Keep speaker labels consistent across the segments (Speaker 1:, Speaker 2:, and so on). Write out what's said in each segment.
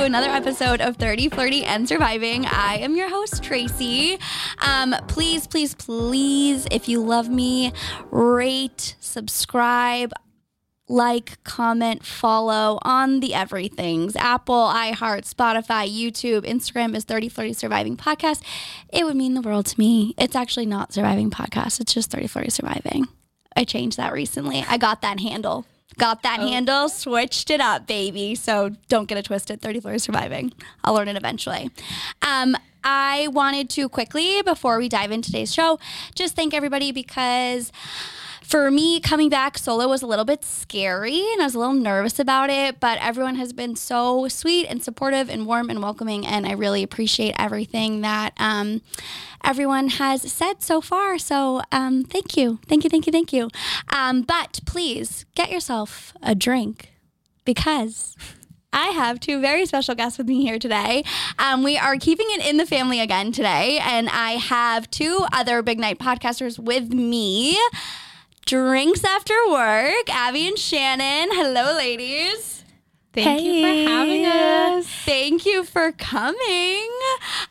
Speaker 1: To another episode of 30, Flirty, and Surviving. I am your host, Tracy. Um, please, please, please, if you love me, rate, subscribe, like, comment, follow on the everythings Apple, iHeart, Spotify, YouTube, Instagram is 30 Flirty Surviving Podcast. It would mean the world to me. It's actually not Surviving Podcast, it's just 30 Flirty Surviving. I changed that recently. I got that handle. Got that handle, switched it up, baby. So don't get it twisted. 30 Flirty Surviving. I'll learn it eventually. Um, I wanted to quickly, before we dive into today's show, just thank everybody because for me, coming back solo was a little bit scary and I was a little nervous about it, but everyone has been so sweet and supportive and warm and welcoming. And I really appreciate everything that um, everyone has said so far. So um, thank you. Thank you, thank you, thank you. Um, but please get yourself a drink because. I have two very special guests with me here today. Um, we are keeping it in the family again today, and I have two other Big Night podcasters with me. Drinks After Work, Abby and Shannon. Hello, ladies.
Speaker 2: Thank you for having us.
Speaker 1: Thank you for coming.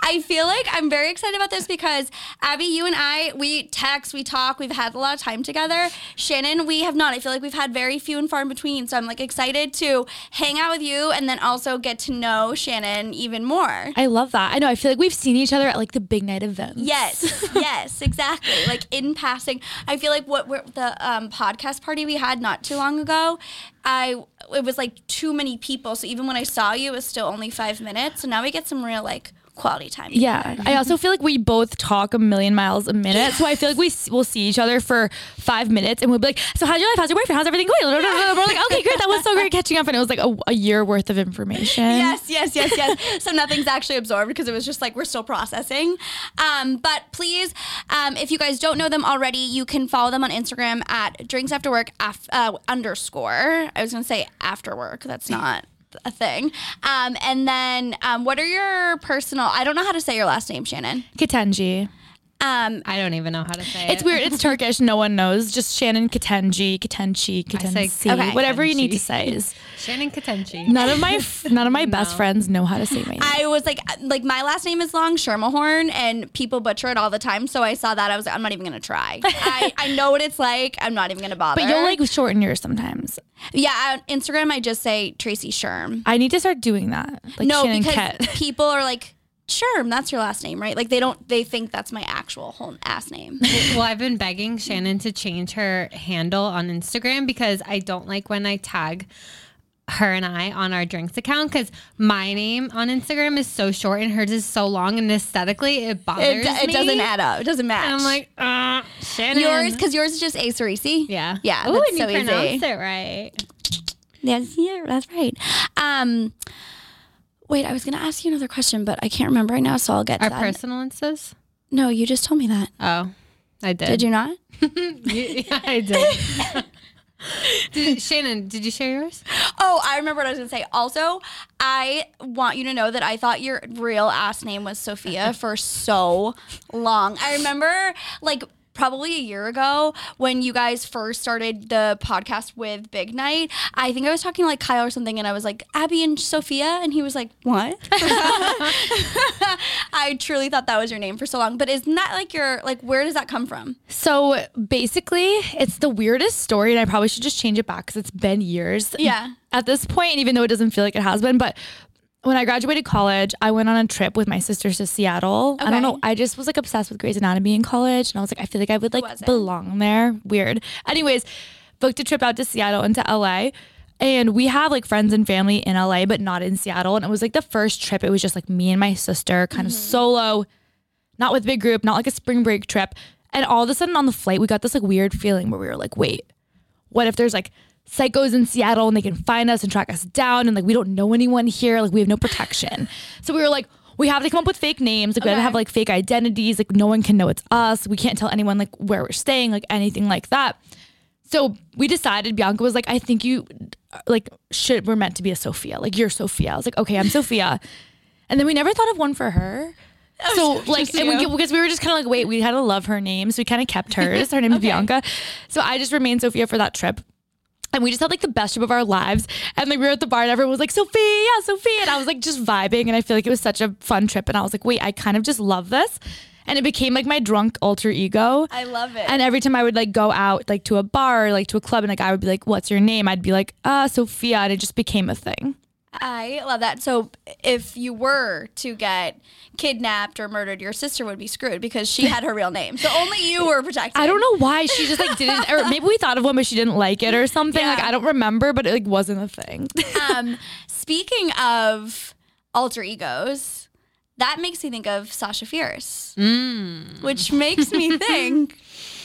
Speaker 1: I feel like I'm very excited about this because Abby, you and I, we text, we talk, we've had a lot of time together. Shannon, we have not. I feel like we've had very few and far in between. So I'm like excited to hang out with you and then also get to know Shannon even more.
Speaker 2: I love that. I know. I feel like we've seen each other at like the big night events.
Speaker 1: Yes, yes, exactly. Like in passing, I feel like what we're, the um, podcast party we had not too long ago, I it was like too many people. So even when I saw you, it was still only five minutes. So now we get some real like quality time.
Speaker 2: Yeah. I also feel like we both talk a million miles a minute. So I feel like we will see each other for five minutes and we'll be like, So, how's your life? How's your boyfriend? How's everything going? We're like, Okay, great. That was so great catching up. And it was like a, a year worth of information.
Speaker 1: Yes, yes, yes, yes. so nothing's actually absorbed because it was just like we're still processing. Um, but please, um, if you guys don't know them already, you can follow them on Instagram at drinks after work af- uh, underscore. I was gonna say after work. That's not a thing. Um, and then um, what are your personal? I don't know how to say your last name, Shannon.
Speaker 2: Katenji.
Speaker 1: Um,
Speaker 3: I don't even know how to say
Speaker 2: It's
Speaker 3: it.
Speaker 2: It's weird. It's Turkish. No one knows. Just Shannon Katenji, Katenchi,
Speaker 3: say
Speaker 2: Katensi.
Speaker 1: Okay.
Speaker 2: Whatever you need to say is.
Speaker 3: Shannon Katenchi.
Speaker 2: None of my f- none of my best friends know how to say my name.
Speaker 1: I was like, like my last name is long, Shermahorn, and people butcher it all the time. So I saw that I was like, I'm not even gonna try. I, I know what it's like. I'm not even gonna bother.
Speaker 2: but you'll like shorten yours sometimes.
Speaker 1: Yeah, on Instagram I just say Tracy Sherm.
Speaker 2: I need to start doing that. Like
Speaker 1: no,
Speaker 2: Shannon
Speaker 1: because
Speaker 2: Ket.
Speaker 1: people are like, Sherm, that's your last name, right? Like they don't they think that's my actual whole ass name.
Speaker 3: well, I've been begging Shannon to change her handle on Instagram because I don't like when I tag her and I on our drinks account because my name on Instagram is so short and hers is so long and aesthetically it bothers
Speaker 1: It, it
Speaker 3: me.
Speaker 1: doesn't add up. It doesn't match.
Speaker 3: And I'm like, uh, Shannon.
Speaker 1: yours because yours is just A Cerisi.
Speaker 3: yeah,
Speaker 1: Yeah,
Speaker 3: Oh, and
Speaker 1: so
Speaker 3: you
Speaker 1: easy.
Speaker 3: pronounced it right.
Speaker 1: Yes, yeah, that's right. Um, wait, I was gonna ask you another question, but I can't remember right now, so I'll get to
Speaker 3: Our
Speaker 1: that.
Speaker 3: personal instas.
Speaker 1: no, you just told me that.
Speaker 3: Oh, I did.
Speaker 1: Did you not?
Speaker 3: yeah, I did. did. Shannon, did you share yours?
Speaker 1: Oh, I remember what I was gonna say. Also, I want you to know that I thought your real ass name was Sophia for so long. I remember like probably a year ago when you guys first started the podcast with Big Night. I think I was talking to like Kyle or something and I was like, Abby and Sophia, and he was like, What? I truly thought that was your name for so long. But isn't that like your like where does that come from?
Speaker 2: So basically, it's the weirdest story, and I probably should just change it back because it's been years.
Speaker 1: Yeah.
Speaker 2: At this point, even though it doesn't feel like it has been, but when I graduated college, I went on a trip with my sisters to Seattle. I don't know. I just was like obsessed with Grey's Anatomy in college, and I was like, I feel like I would like belong there. Weird. Anyways, booked a trip out to Seattle and to LA. And we have like friends and family in LA, but not in Seattle. And it was like the first trip. It was just like me and my sister, kind of mm-hmm. solo, not with big group, not like a spring break trip. And all of a sudden on the flight, we got this like weird feeling where we were like, wait, what if there's like psychos in Seattle and they can find us and track us down and like we don't know anyone here, like we have no protection. So we were like, we have to come up with fake names. Like we have to
Speaker 1: Okay.
Speaker 2: have like fake identities. Like no one can know it's us. We can't tell anyone like where we're staying, like anything like that. So we decided, Bianca was like, I think you like should we're meant to be a Sophia. Like you're Sophia. I was like, okay, I'm Sophia. And then we never thought of one for her. So like, and we, because we were just kind of like, wait, we had to love her name, so we kind of kept hers. Her name is Bianca. So I just remained Sophia for that trip. And we just had like the best trip of our lives. And like we were at the bar and everyone was like, Sophia, yeah, Sophia. And I was like just vibing. And I feel like it was such a fun trip. And I was like, wait, I kind of just love this. And it became like my drunk alter ego.
Speaker 1: I love it.
Speaker 2: And every time I would like go out like to a bar or like to a club and a guy would be like, What's your name? I'd be like, uh, Sophia. And it just became a thing.
Speaker 1: I love that. So if you were to get kidnapped or murdered, your sister would be screwed because she had her real name. So only you were protected.
Speaker 2: I don't know why she just like didn't, or maybe we thought of one, but she didn't like it or something.
Speaker 1: Yeah.
Speaker 2: Like I don't remember, but it like wasn't a thing.
Speaker 1: um, speaking of alter egos, that makes me think of Sasha Fierce, which makes me think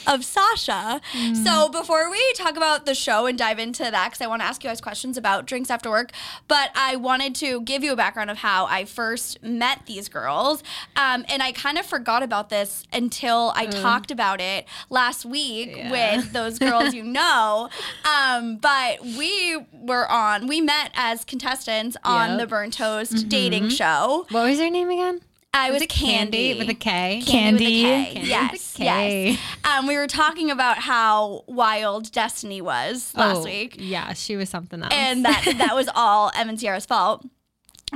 Speaker 1: of Sasha. So before we talk about the show and dive into that, because I want to ask you guys questions about drinks after work, but I wanted to give you a background of how I first met these girls, um, and I kind of forgot about this until I talked about it last week with those girls you know. Um, but we were on, we met as contestants on
Speaker 3: Yep.
Speaker 1: the Burnt Toast dating show.
Speaker 3: What was your name again?
Speaker 1: I was,
Speaker 3: Was it Candy, with a K?
Speaker 1: Candy. with a
Speaker 2: Candy.
Speaker 1: K.
Speaker 3: Candy
Speaker 1: yes,
Speaker 3: with a K.
Speaker 1: yes. Um, we were talking about how wild Destiny was last
Speaker 3: Oh,
Speaker 1: week,
Speaker 3: Yeah, she was something else.
Speaker 1: and that that was all Em and Sierra's fault.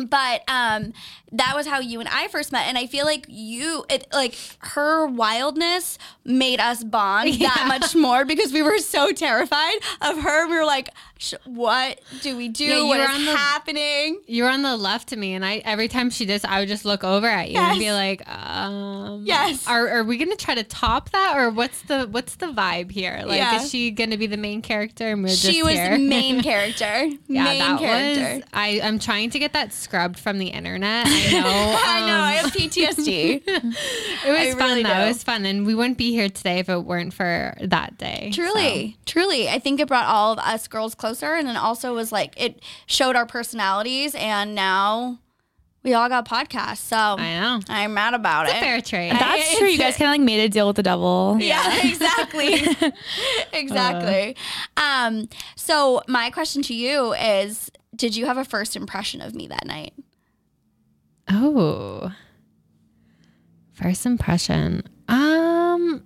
Speaker 1: But um, that was how you and I first met, and I feel like you, it, like her wildness, made us bond that much more because we were so terrified of her. We were like, Sh- "What do we do?
Speaker 3: Yeah,
Speaker 1: what
Speaker 3: on the-
Speaker 1: happening?"
Speaker 3: you were on the left of me, and I every time she did, I would just look over at you and be like, um,
Speaker 1: Yes.
Speaker 3: Are, are we gonna try to top that, or what's the what's the vibe here? Like,
Speaker 1: Yeah.
Speaker 3: is she gonna be the main character? And we're
Speaker 1: She was
Speaker 3: here?
Speaker 1: main character.
Speaker 3: Yeah,
Speaker 1: main
Speaker 3: that
Speaker 1: character.
Speaker 3: was. I I'm trying to get that scrubbed from the internet. I know.
Speaker 1: I know. I
Speaker 3: um,
Speaker 1: have PTSD.
Speaker 3: It was
Speaker 1: I
Speaker 3: fun
Speaker 1: really
Speaker 3: though.
Speaker 1: do.
Speaker 3: It was fun, and we wouldn't be here today if it weren't for that day.
Speaker 1: Truly, truly. I think it brought all of us girls closer and then also was like it showed our personalities and now we all got podcasts. So
Speaker 3: So, I know.
Speaker 1: I'm mad about
Speaker 3: It's
Speaker 1: it.
Speaker 3: a fair trade.
Speaker 2: That's true. You guys kind of like made a deal with the devil.
Speaker 1: yeah, exactly. exactly. um, so my question to you is did you have a first impression of me that night?
Speaker 3: Oh. First impression. Um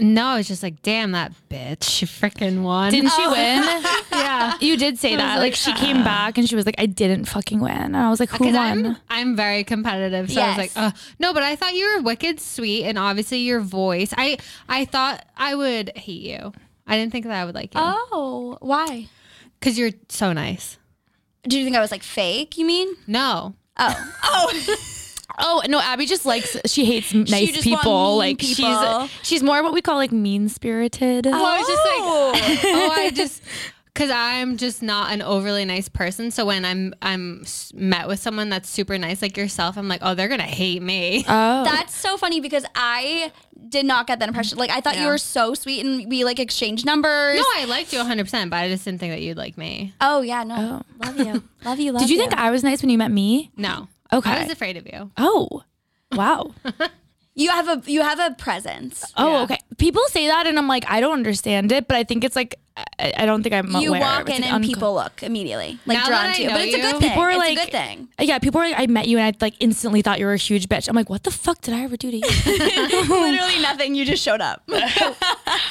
Speaker 3: no, it's just like, damn that bitch. She freaking won.
Speaker 2: Didn't she win?
Speaker 3: yeah.
Speaker 2: You did say that. Like, she came back and she was like, I didn't fucking win. And I was like, who won?
Speaker 3: I'm, I'm very competitive, so I was like,
Speaker 1: Yes.
Speaker 3: uh, no, but I thought you were wicked sweet, and obviously your voice. I I thought I would hate you. I didn't think that I would like you
Speaker 1: Oh, why?
Speaker 3: because you're so nice.
Speaker 1: Do you think I was like fake, you mean?
Speaker 3: No,
Speaker 1: Oh. Oh.
Speaker 2: Oh no, Abby just likes she hates nice
Speaker 1: just want
Speaker 2: people.
Speaker 1: mean
Speaker 2: like
Speaker 1: people.
Speaker 2: she's she's more what we call like mean spirited.
Speaker 3: Oh, I was just
Speaker 1: Oh.
Speaker 3: like, oh, I just oh. Oh, because I'm just not an overly nice person. So when I'm I'm met with someone that's super nice like yourself, I'm like, oh, they're gonna hate me.
Speaker 2: Oh,
Speaker 1: That's so funny because I did not get that impression. Like I thought you were so sweet and we like exchanged numbers.
Speaker 3: no, I liked you 100, percent but I just didn't think that you'd like me.
Speaker 1: oh yeah, no. Love you. Love you, love you.
Speaker 2: did you think I was nice when you met me?
Speaker 3: No,
Speaker 2: Okay.
Speaker 3: I was afraid of you.
Speaker 2: Oh, wow.
Speaker 1: you have a you have a presence.
Speaker 2: Oh,
Speaker 3: Yeah.
Speaker 2: okay. People say that, and I'm like, I don't understand it, but I think it's like, I, I don't think I'm
Speaker 1: you
Speaker 2: aware.
Speaker 1: walk
Speaker 2: It's,
Speaker 1: in
Speaker 2: like,
Speaker 1: and
Speaker 2: unco-
Speaker 1: people look immediately like
Speaker 3: Now
Speaker 1: drawn
Speaker 3: that I
Speaker 1: to you.
Speaker 3: know
Speaker 1: But it's a good thing.
Speaker 2: people are
Speaker 1: it's
Speaker 2: like,
Speaker 1: a good thing.
Speaker 2: Yeah, people are like, I met you and I like instantly thought you were a huge bitch. I'm like, what the fuck did I ever do to you?
Speaker 1: Literally nothing. You just showed up.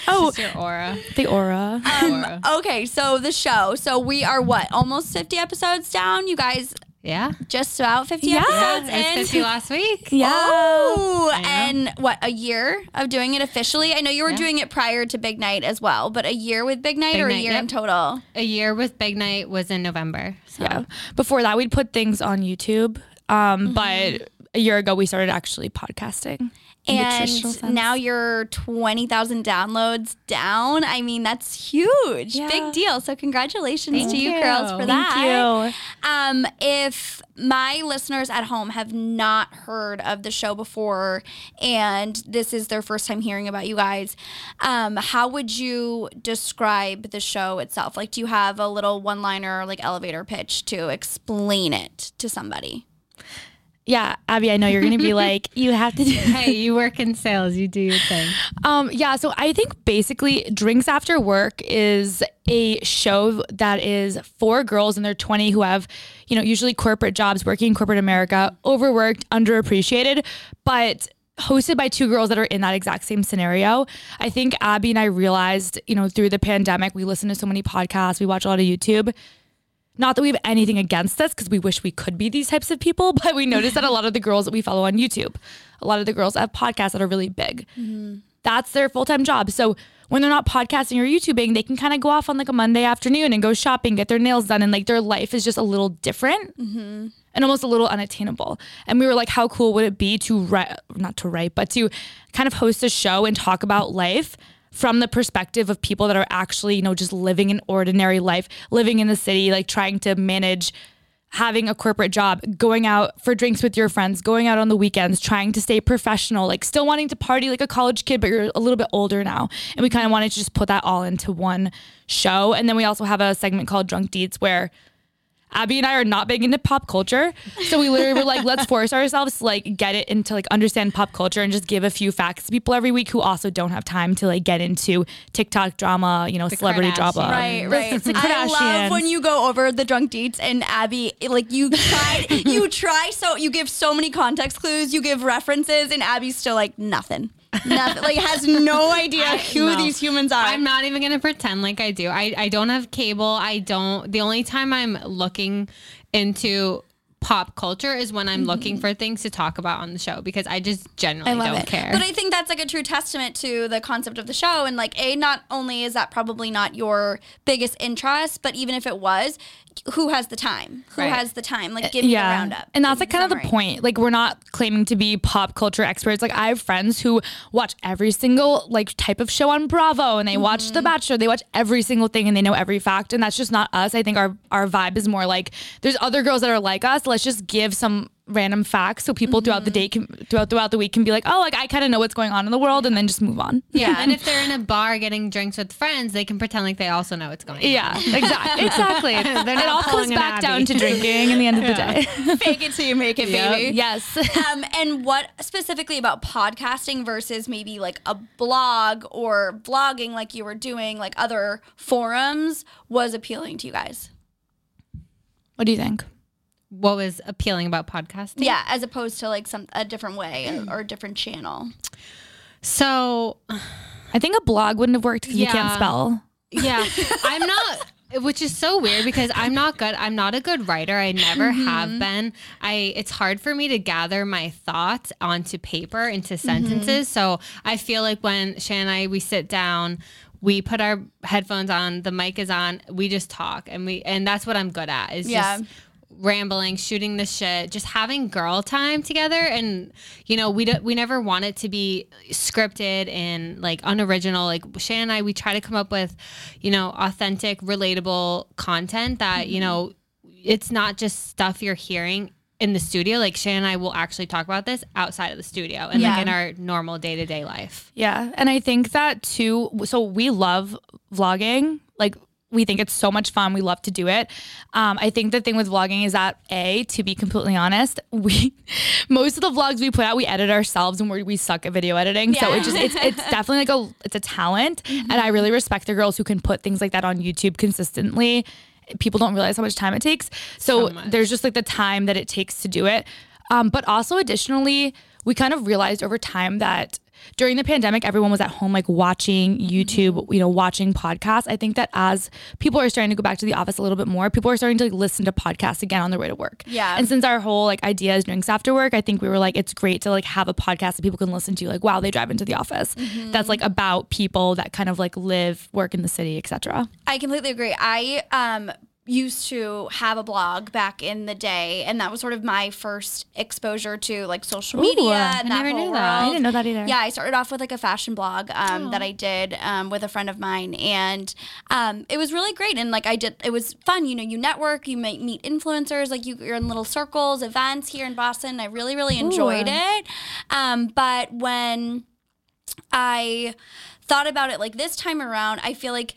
Speaker 2: oh,
Speaker 3: Just your aura.
Speaker 2: the aura.
Speaker 3: Um, aura.
Speaker 1: okay, so the show. So we are what almost fifty episodes down. You guys
Speaker 3: Yeah.
Speaker 1: just about fifty
Speaker 2: Yeah.
Speaker 1: episodes
Speaker 3: It was 50 last week.
Speaker 2: yeah.
Speaker 1: Oh, and what a year of doing it officially? I know you were
Speaker 3: Yeah.
Speaker 1: doing it prior to Big Night as well, but a year with Big Night
Speaker 3: Big
Speaker 1: or a
Speaker 3: Night,
Speaker 1: year in total?
Speaker 3: A year with Big Night was in November. So.
Speaker 2: Yeah. Before that, we'd put things on YouTube. Um, but a year ago, we started actually podcasting. In the traditional
Speaker 1: And now you're 20,000 downloads down. I mean, that's huge.
Speaker 2: Yeah.
Speaker 1: Big deal. So, congratulations
Speaker 3: Thank
Speaker 1: to you,
Speaker 3: you.
Speaker 1: girls, for
Speaker 3: Thank
Speaker 1: that.
Speaker 2: you.
Speaker 1: Um, if my listeners at home have not heard of the show before and this is their first time hearing about you guys, um, how would you describe the show itself? Like, do you have a little one liner, like elevator pitch to explain it to somebody?
Speaker 2: Yeah, Abby, I know you're gonna be like, you have to do.
Speaker 3: Hey, you work in sales. You do your thing.
Speaker 2: Um, yeah, so I think basically Drinks After Work is a show that is for girls in their 20 who have, you know, usually corporate jobs, working in corporate America, overworked, underappreciated, but hosted by two girls that are in that exact same scenario. I think Abby and I realized, you know, through the pandemic, we listen to so many podcasts, we watch a lot of YouTube. Not that we have anything against this because we wish we could be these types of people, but we notice that a lot of the girls that we follow on YouTube, a lot of the girls have podcasts that are really big. Mm-hmm. That's their full time job. So when they're not podcasting or YouTubing, they can kind of go off on like a Monday afternoon and go shopping, get their nails done, and like their life is just a little different mm-hmm. and almost a little unattainable. And we were like, how cool would it be to write, not to write, but to kind of host a show and talk about life from the perspective of people that are actually, you know, just living an ordinary life, living in the city, like trying to manage having a corporate job, going out for drinks with your friends, going out on the weekends, trying to stay professional, like still wanting to party like a college kid, but you're a little bit older now. And we kind of wanted to just put that all into one show. And then we also have a segment called Drunk Deeds where Abby and I are not big into pop culture. So we literally were like, let's force ourselves to like get it into like understand pop culture and just give a few facts to people every week who also don't have time to like get into TikTok drama, you know, celebrity drama.
Speaker 1: Right,
Speaker 2: The-
Speaker 1: right.
Speaker 2: the
Speaker 1: I love when you go over the drunk deets and Abby, like you try, you try so you give so many context clues, you give references, and Abby's still like nothing, nothing, like has no idea
Speaker 3: I-
Speaker 1: who
Speaker 3: no.
Speaker 1: these humans are.
Speaker 3: I'm not even gonna pretend like I do. I, I don't have cable. I don't. The only time I'm looking into pop culture is when I'm looking mm-hmm. for things to talk about on the show because I just generally
Speaker 1: I
Speaker 3: don't
Speaker 1: it.
Speaker 3: care.
Speaker 1: But I think that's like a true testament to the concept of the show. And like, A, not only is that probably not your biggest interest, but even if it was, who has the time? Who
Speaker 3: Right.
Speaker 1: has the time? Like, give me a roundup.
Speaker 2: And that's like kind of the point. Like we're not claiming to be pop culture experts. Like I have friends who watch every single like type of show on Bravo and they watch
Speaker 1: Mm-hmm.
Speaker 2: The Bachelor. They watch every single thing and they know every fact. And that's just not us. I think our our vibe is more like there's other girls that are like us. Let's just give some random facts so people throughout the
Speaker 1: Mm-hmm.
Speaker 2: day can throughout throughout the week can be like, oh, like I kind of know what's going on in the world and then just move on.
Speaker 3: yeah, and if they're in a bar getting drinks with friends, they can pretend like they also know what's going on.
Speaker 2: Yeah, exactly. exactly. it
Speaker 3: not
Speaker 2: all comes
Speaker 3: pulling an
Speaker 2: back down to drinking in the end of the day.
Speaker 1: Fake it till you make it, baby.
Speaker 2: yes.
Speaker 1: um, and what specifically about podcasting versus maybe like a blog or vlogging like you were doing, like other forums, was appealing to you guys?
Speaker 2: What do you think?
Speaker 3: What was appealing about podcasting?
Speaker 1: Yeah, as opposed to like some a different way or, mm. or a different channel.
Speaker 3: So
Speaker 2: I think a blog wouldn't have worked because you can't spell.
Speaker 3: Yeah, I'm not. Which is so weird because I'm not good. I'm not a good writer. I never mm-hmm. have been. I. It's hard for me to gather my thoughts onto paper into mm-hmm. sentences. So I feel like when Shan and I we sit down, we put our headphones on, the mic is on, we just talk, and we and that's what I'm good at. Is
Speaker 1: Yeah.
Speaker 3: just rambling, shooting the shit, just having girl time together. And you know, we do, we never want it to be scripted and like unoriginal. Like Shan and I, we try to come up with, you know, authentic, relatable content that you know, it's not just stuff you're hearing. In the studio, like Shan and I will actually talk about this outside of the studio and
Speaker 1: Yeah.
Speaker 3: like in our normal day to day life.
Speaker 2: Yeah. And I think that too. So we love vlogging. Like, we think it's so much fun. We love to do it. Um, I think the thing with vlogging is that a, to be completely honest, we most of the vlogs we put out, we edit ourselves, and we we suck at video editing. So it just it's it's definitely like a it's a talent, and I really respect the girls who can put things like that on YouTube consistently. People don't realize how much time it takes. So,
Speaker 3: So
Speaker 2: there's just like the time that it takes to do it. Um, but also additionally, we kind of realized over time that during the pandemic, everyone was at home like watching YouTube, you know, watching podcasts. I think that as people are starting to go back to the office a little bit more, people are starting to like, listen to podcasts again on their way to work.
Speaker 1: Yeah.
Speaker 2: And since our whole like idea is drinks after work, I think we were like, it's great to like have a podcast that people can listen to, like while they drive into the office. That's like about people that kind of like live, work in the city, etc.
Speaker 1: I completely agree. I um used to have a blog back in the day and that was sort of my first exposure to like social media
Speaker 2: Ooh,
Speaker 1: and
Speaker 3: I
Speaker 1: that
Speaker 3: never
Speaker 1: whole
Speaker 3: knew that. I
Speaker 2: didn't know that either.
Speaker 1: Yeah, I started off with like a fashion blog um, that I did um, with a friend of mine, and um, it was really great. And like I did, it was fun. You know, you network, you might meet influencers, like you, you're in little circles, events here in Boston. I really, really enjoyed it. Um, but when I thought about it like this time around, I feel like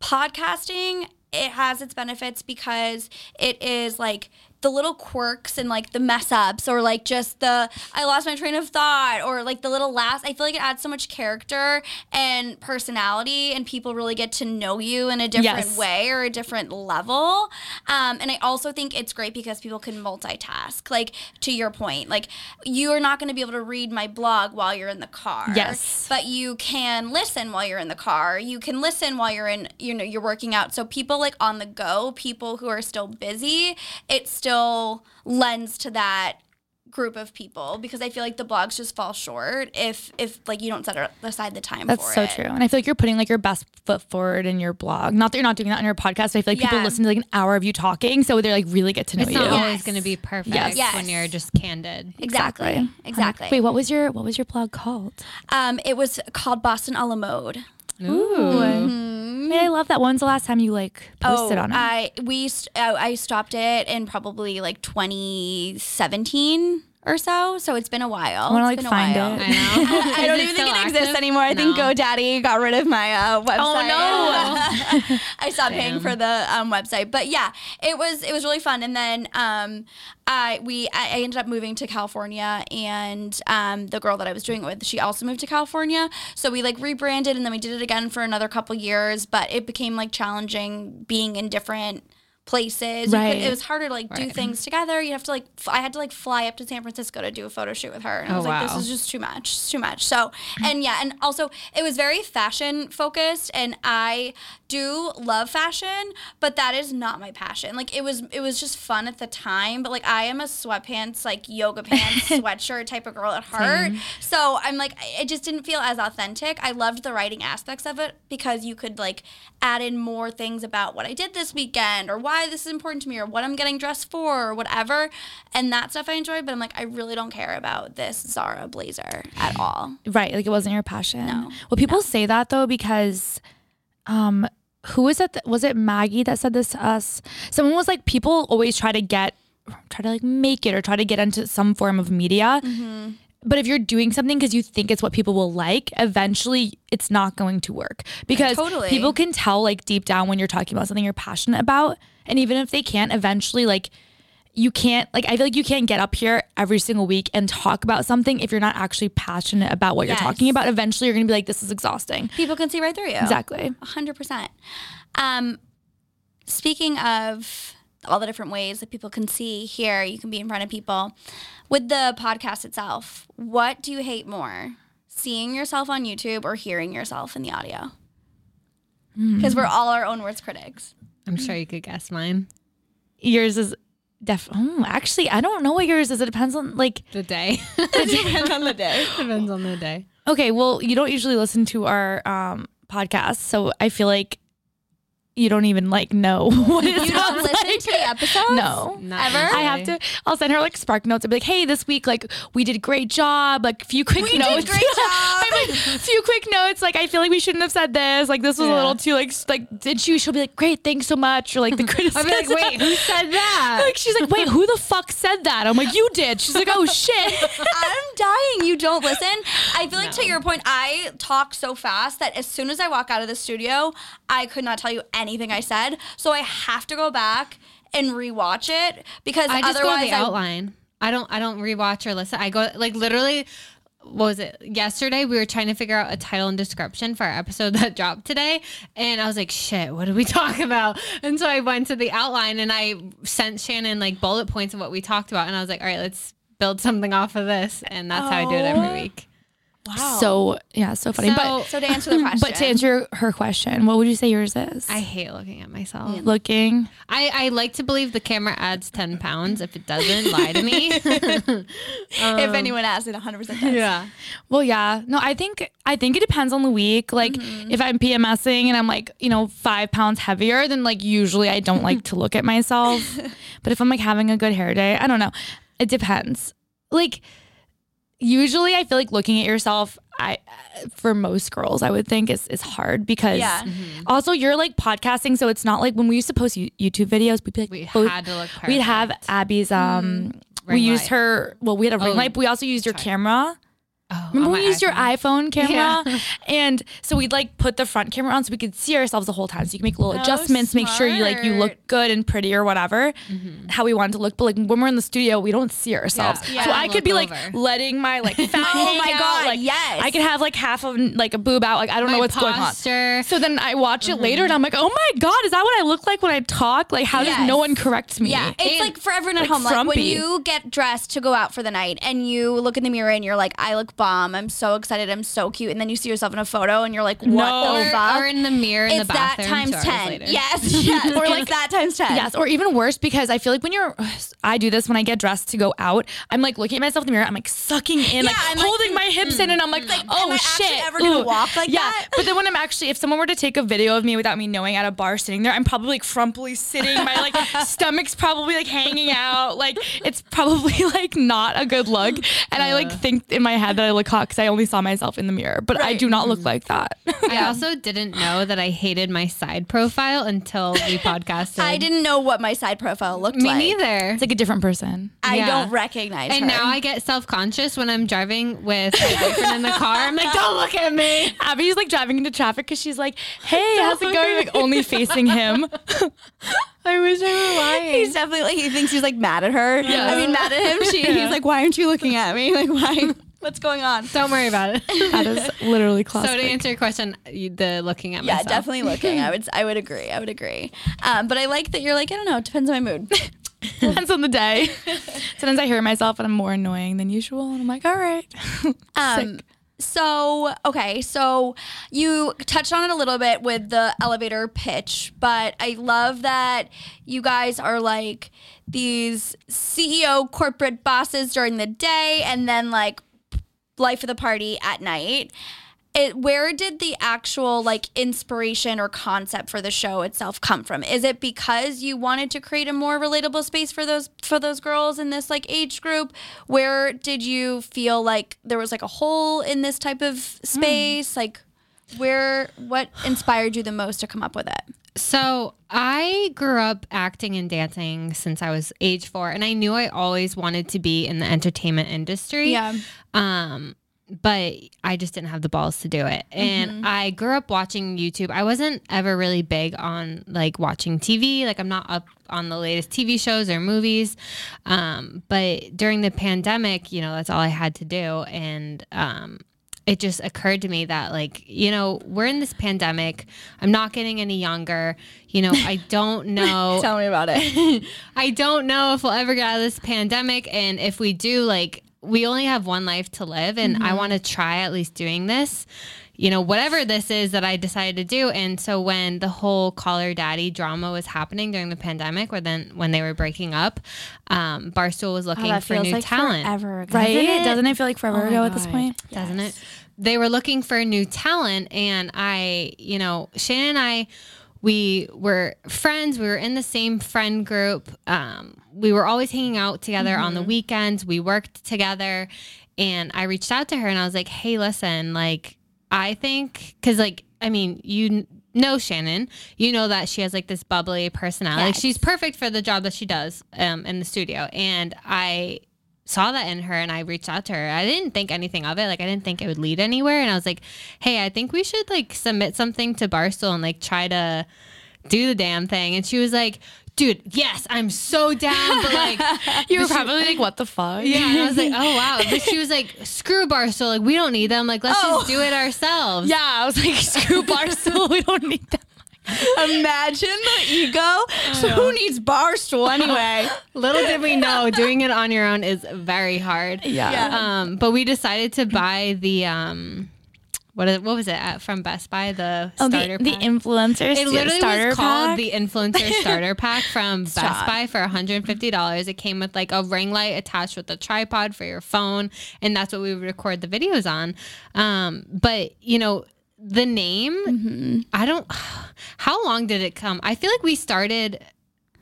Speaker 1: podcasting it has its benefits because it is like the little quirks and like the mess ups or like just the I lost my train of thought or like the little last I feel like it adds so much character and personality and people really get to know you in a different
Speaker 2: Yes.
Speaker 1: way or a different level. Um, and I also think it's great because people can multitask. Like to your point, like you are not going to be able to read my blog while you're in the car.
Speaker 2: Yes.
Speaker 1: But you can listen while you're in the car. You can listen while you're in, you know, you're working out. So people like on the go, people who are still busy, it still lends to that group of people because I feel like the blogs just fall short if if like you don't set aside the time
Speaker 2: That's
Speaker 1: for
Speaker 2: so
Speaker 1: it.
Speaker 2: true. And I feel like you're putting like your best foot forward in your blog. Not that you're not doing that on your podcast, but I feel like people listen to like an hour of you talking. So they're like really get to know
Speaker 3: It's
Speaker 2: you.
Speaker 3: not always going to be perfect
Speaker 2: Yes.
Speaker 1: Yes.
Speaker 3: when you're just candid.
Speaker 1: Exactly. Exactly.
Speaker 2: Wait, what was your what was your blog called?
Speaker 1: Um, it was called Boston a la mode.
Speaker 3: Ooh.
Speaker 2: Wait, I love that. When's the last time you like posted on it?
Speaker 1: Oh, I we st- uh, I stopped it in probably like 2017 or so. So it's been a while.
Speaker 2: I want to like
Speaker 1: been a
Speaker 2: find
Speaker 1: while.
Speaker 2: it.
Speaker 3: I know.
Speaker 1: I don't even
Speaker 3: still
Speaker 1: think it exists
Speaker 3: active?
Speaker 1: anymore. I think GoDaddy got rid of my uh, website.
Speaker 2: Oh,
Speaker 1: no! I stopped paying for the um, website, but yeah, it was it was really fun. And then um, I we I I ended up moving to California, and um, the girl that I was doing it with, she also moved to California. So we like rebranded, and then we did it again for another couple years. But it became like challenging being in different places.
Speaker 2: Right.
Speaker 1: could, it was harder to like do things together. You have to like f- I had to like fly up to San Francisco to do a photo shoot with her, and I
Speaker 3: Oh,
Speaker 1: was like, this is just too much. It's too much. So, and yeah, and also it was very fashion focused and I do love fashion, but that is not my passion. Like it was it was just fun at the time, but like I am a sweatpants, like yoga pants, sweatshirt type of girl at heart. So, I'm like it just didn't feel as authentic. I loved the writing aspects of it because you could like add in more things about what I did this weekend or why this is important to me or what I'm getting dressed for or whatever. And that stuff I enjoyed, but I'm like I really don't care about this Zara blazer at all.
Speaker 2: Right, like it wasn't your passion.
Speaker 1: No,
Speaker 2: Well, people say that though because, um, who was it? That, was it Maggie that said this to us? Someone was like, people always try to get, try to like make it or try to get into some form of media.
Speaker 1: Mm-hmm.
Speaker 2: But if you're doing something because you think it's what people will like, eventually it's not going to work because
Speaker 1: Totally.
Speaker 2: people can tell like deep down when you're talking about something you're passionate about, and even if they can't, eventually like you can't like I feel like you can't get up here every single week and talk about something if you're not actually passionate about what
Speaker 1: Yes.
Speaker 2: you're talking about. Eventually, you're gonna be like, "This is exhausting."
Speaker 1: People can see right through you.
Speaker 2: Exactly.
Speaker 1: hundred percent. Um, speaking of all the different ways that people can see, here, you can be in front of people. With the podcast itself, what do you hate more? Seeing yourself on YouTube or hearing yourself in the audio? Because we're all our own worst critics.
Speaker 3: I'm sure you could guess mine.
Speaker 2: Yours is def. Oh, actually, I don't know what yours is. It depends on like.
Speaker 3: The day.
Speaker 1: It depends on the day.
Speaker 3: Depends on the day.
Speaker 2: Okay, well, you don't usually listen to our um podcast, so I feel like you don't even like know what it
Speaker 1: You don't listen
Speaker 2: like.
Speaker 1: to the episodes?
Speaker 2: No.
Speaker 3: Not
Speaker 1: Ever?
Speaker 2: I have to. I'll send her like spark notes. I'll be like, "Hey, this week, like, we did a great job. Like, a few quick
Speaker 1: We did
Speaker 2: notes.
Speaker 1: great job.
Speaker 2: I'm like, a few quick notes. Like, I feel like we shouldn't have said this. Like, this was a little too like, like, did you? She'll be like, "Great, thanks so much." Or like the criticism.
Speaker 3: I'd
Speaker 2: criticism.
Speaker 3: be like, wait, who said that?
Speaker 2: Like, she's like, "Wait, who the fuck said that?" I'm like, "You did." She's like, "Oh shit."
Speaker 1: I'm dying. You don't listen. I feel like to your point, I talk so fast that as soon as I walk out of the studio, I could not tell you anything I said. So I have to go back and rewatch it because
Speaker 3: I just
Speaker 1: otherwise
Speaker 3: to the
Speaker 1: I
Speaker 3: outline. I don't I don't rewatch or listen. I go like literally what was it? Yesterday we were trying to figure out a title and description for our episode that dropped today. And I was like, shit, what did we talk about? And so I went to the outline and I sent Shannon like bullet points of what we talked about. And I was like, all right, let's build something off of this. And that's how I do it every oh. week.
Speaker 1: Wow.
Speaker 2: So yeah, so funny.
Speaker 3: So-
Speaker 2: but
Speaker 1: so to answer the question,
Speaker 2: but to answer her question, what would you say yours is?
Speaker 3: I hate looking at myself.
Speaker 2: looking.
Speaker 3: I, I like to believe the camera adds 10 pounds. If it doesn't, lie to me.
Speaker 1: if anyone asks, it 100 percent does.
Speaker 3: yeah.
Speaker 2: Well, yeah. No, I think I think it depends on the week. Like
Speaker 1: Mm-hmm.
Speaker 2: if I'm PMSing and I'm like, you know, five pounds heavier, then like usually I don't like to look at myself. but if I'm like having a good hair day, I don't know. It depends. Like usually I feel like looking at yourself, I for most girls, I would think is is hard because
Speaker 1: Yeah.
Speaker 2: also you're like podcasting, so it's not like when we used to post YouTube videos, we'd be like
Speaker 3: We
Speaker 2: both-
Speaker 3: had to look perfect.
Speaker 2: We'd have Abby's um we
Speaker 3: Ring
Speaker 2: used
Speaker 3: light.
Speaker 2: her well, we had a ring
Speaker 3: Oh,
Speaker 2: light, but we also used your camera.
Speaker 3: Oh,
Speaker 2: Remember we used your
Speaker 3: iPhone.
Speaker 2: iPhone camera? And so we'd like put the front camera on so we could see ourselves the whole time. So you can make little adjustments, make sure you like you look good and pretty or whatever, mm-hmm. how we wanted to look. But like when we're in the studio, we don't see ourselves.
Speaker 3: Yeah.
Speaker 2: So
Speaker 3: Yeah.
Speaker 2: I could be like
Speaker 3: over.
Speaker 2: letting my like fat
Speaker 1: Oh my God,
Speaker 2: Like
Speaker 1: yes.
Speaker 2: I could have like half of like a boob out. Like I don't know
Speaker 3: My
Speaker 2: what's going on.
Speaker 3: posture.
Speaker 2: So then I watch it later mm-hmm. and I'm like, oh my God, is that what I look like when I talk? Like how
Speaker 1: Yes.
Speaker 2: does no one correct me?
Speaker 1: Yeah, it's
Speaker 3: And-
Speaker 1: like for everyone at
Speaker 2: like
Speaker 1: home. Like when you get dressed to go out for the night and you look in the mirror and you're like, "I look bomb. I'm so excited. I'm so cute." And then you see yourself in a photo and you're like, "What
Speaker 2: No.
Speaker 1: the fuck?"
Speaker 3: or in the mirror in
Speaker 1: it's
Speaker 3: the
Speaker 1: that
Speaker 3: bathroom.
Speaker 1: times
Speaker 3: two hours
Speaker 1: ten.
Speaker 3: later.
Speaker 1: Yes, yes. or like that times ten.
Speaker 2: Yes, or even worse because I feel like when you're, I do this when I get dressed to go out. I'm like looking at myself in the mirror. I'm like sucking in, like
Speaker 1: I'm like,
Speaker 2: holding my mm, hips in, and I'm like, mm. oh
Speaker 1: am I actually
Speaker 2: shit.
Speaker 1: ever gonna
Speaker 2: Ooh.
Speaker 1: walk like
Speaker 2: yeah.
Speaker 1: that?
Speaker 2: But then when I'm actually, if someone were to take a video of me without me knowing at a bar sitting there, I'm probably like frumpily sitting. My like stomach's probably like hanging out. Like it's probably like not a good look. And I like uh. think in my head that I look hot because I only saw myself in the mirror, but I do not look like that.
Speaker 3: I also didn't know that I hated my side profile until we podcasted.
Speaker 1: I didn't know what my side profile looked
Speaker 3: Me
Speaker 1: like.
Speaker 3: Me neither.
Speaker 2: it's like a different person.
Speaker 1: I
Speaker 3: Yeah.
Speaker 1: don't recognize
Speaker 3: And
Speaker 1: her.
Speaker 3: now I get self conscious when I'm driving with my boyfriend in the car. I'm like, don't look at me.
Speaker 2: Abby's like driving into traffic because she's like, "Hey, how's it going?" Like only facing him.
Speaker 3: I wish I were lying.
Speaker 1: He's definitely like he thinks he's like mad at her. Yeah. I mean, mad at him. She, He's like, why aren't you looking at me? Like, why? What's going on?
Speaker 3: Don't worry about it.
Speaker 2: That is literally
Speaker 3: so to answer your question, you- the looking at myself.
Speaker 1: Yeah,
Speaker 3: myself.
Speaker 1: definitely looking. I would, I would agree. I would agree. Um, but I like that you're like, I don't know. It depends on my mood.
Speaker 2: Depends on the day. Sometimes I hear myself and I'm more annoying than usual, and I'm like, "All right."
Speaker 1: Um, so okay, so you touched on it a little bit with the elevator pitch, but I love that you guys are like these CEO corporate bosses during the day and then like life of the party at night. It, where did the actual like inspiration or concept for the show itself come from? Is it because you wanted to create a more relatable space for those for those girls in this like age group? Where did you feel like there was like a hole in this type of hmm. space? Like where what inspired you the most to come up with it?
Speaker 3: So I grew up acting and dancing since I was age four, and I knew I always wanted to be in the entertainment industry. Um, but I just didn't have the balls to do it. And I grew up watching YouTube. I wasn't ever really big on like watching TV. Like I'm not up on the latest TV shows or movies. Um, but during the pandemic, you know, that's all I had to do. And um, it just occurred to me that like you know we're in this pandemic i'm not getting any younger you know i don't know
Speaker 1: Tell me about it.
Speaker 3: i don't know if we'll ever get out of this pandemic and if we do like we only have one life to live and i want to try at least doing this you know whatever this is that i decided to do and so when the whole Call Her Daddy drama was happening during the pandemic or then when they were breaking up um, barstool was looking for new talent Forever
Speaker 2: right? Doesn't it feel like forever
Speaker 1: Oh my
Speaker 2: ago at this
Speaker 1: God.
Speaker 2: point?
Speaker 3: doesn't it? They were looking for new talent, and I, you know, Shannon and I, we were friends. We were in the same friend group. Um, we were always hanging out together on the weekends. We worked together, and I reached out to her and I was like, "Hey, listen, like, I think, because like, I mean, you." Know Shannon, you know that she has like this bubbly personality. Like she's perfect for the job that she does um, in the studio, and I saw that in her and I reached out to her. I didn't think anything of it. Like I didn't think it would lead anywhere. And I was like, hey, I think we should like submit something to Barstool and like try to do the damn thing. And she was like, dude, yes, I'm so down. But like
Speaker 2: You were probably like, "What the fuck?"
Speaker 3: yeah, and I was like, oh wow. But she was like, screw Barstool, like we don't need them. Like let's just do it ourselves.
Speaker 2: Yeah, I was like, "Screw Barstool, we don't need them."
Speaker 1: Imagine the ego. So who needs barstool anyway?
Speaker 3: Little did we know, doing it on your own is very hard.
Speaker 2: Yeah.
Speaker 1: Yeah.
Speaker 3: Um, but we decided to buy the um, what is, what was it at, from Best Buy? The
Speaker 2: Oh,
Speaker 3: starter
Speaker 2: the, the
Speaker 3: pack.
Speaker 2: influencer
Speaker 3: It literally
Speaker 2: starter
Speaker 3: was called
Speaker 2: pack.
Speaker 3: the influencer starter pack from Best Buy for $150. It came with like a ring light attached with a tripod for your phone, and that's what we would record the videos on. Um, but you know, the name,
Speaker 2: Mm-hmm.
Speaker 3: I don't. How long did it come? I feel like we started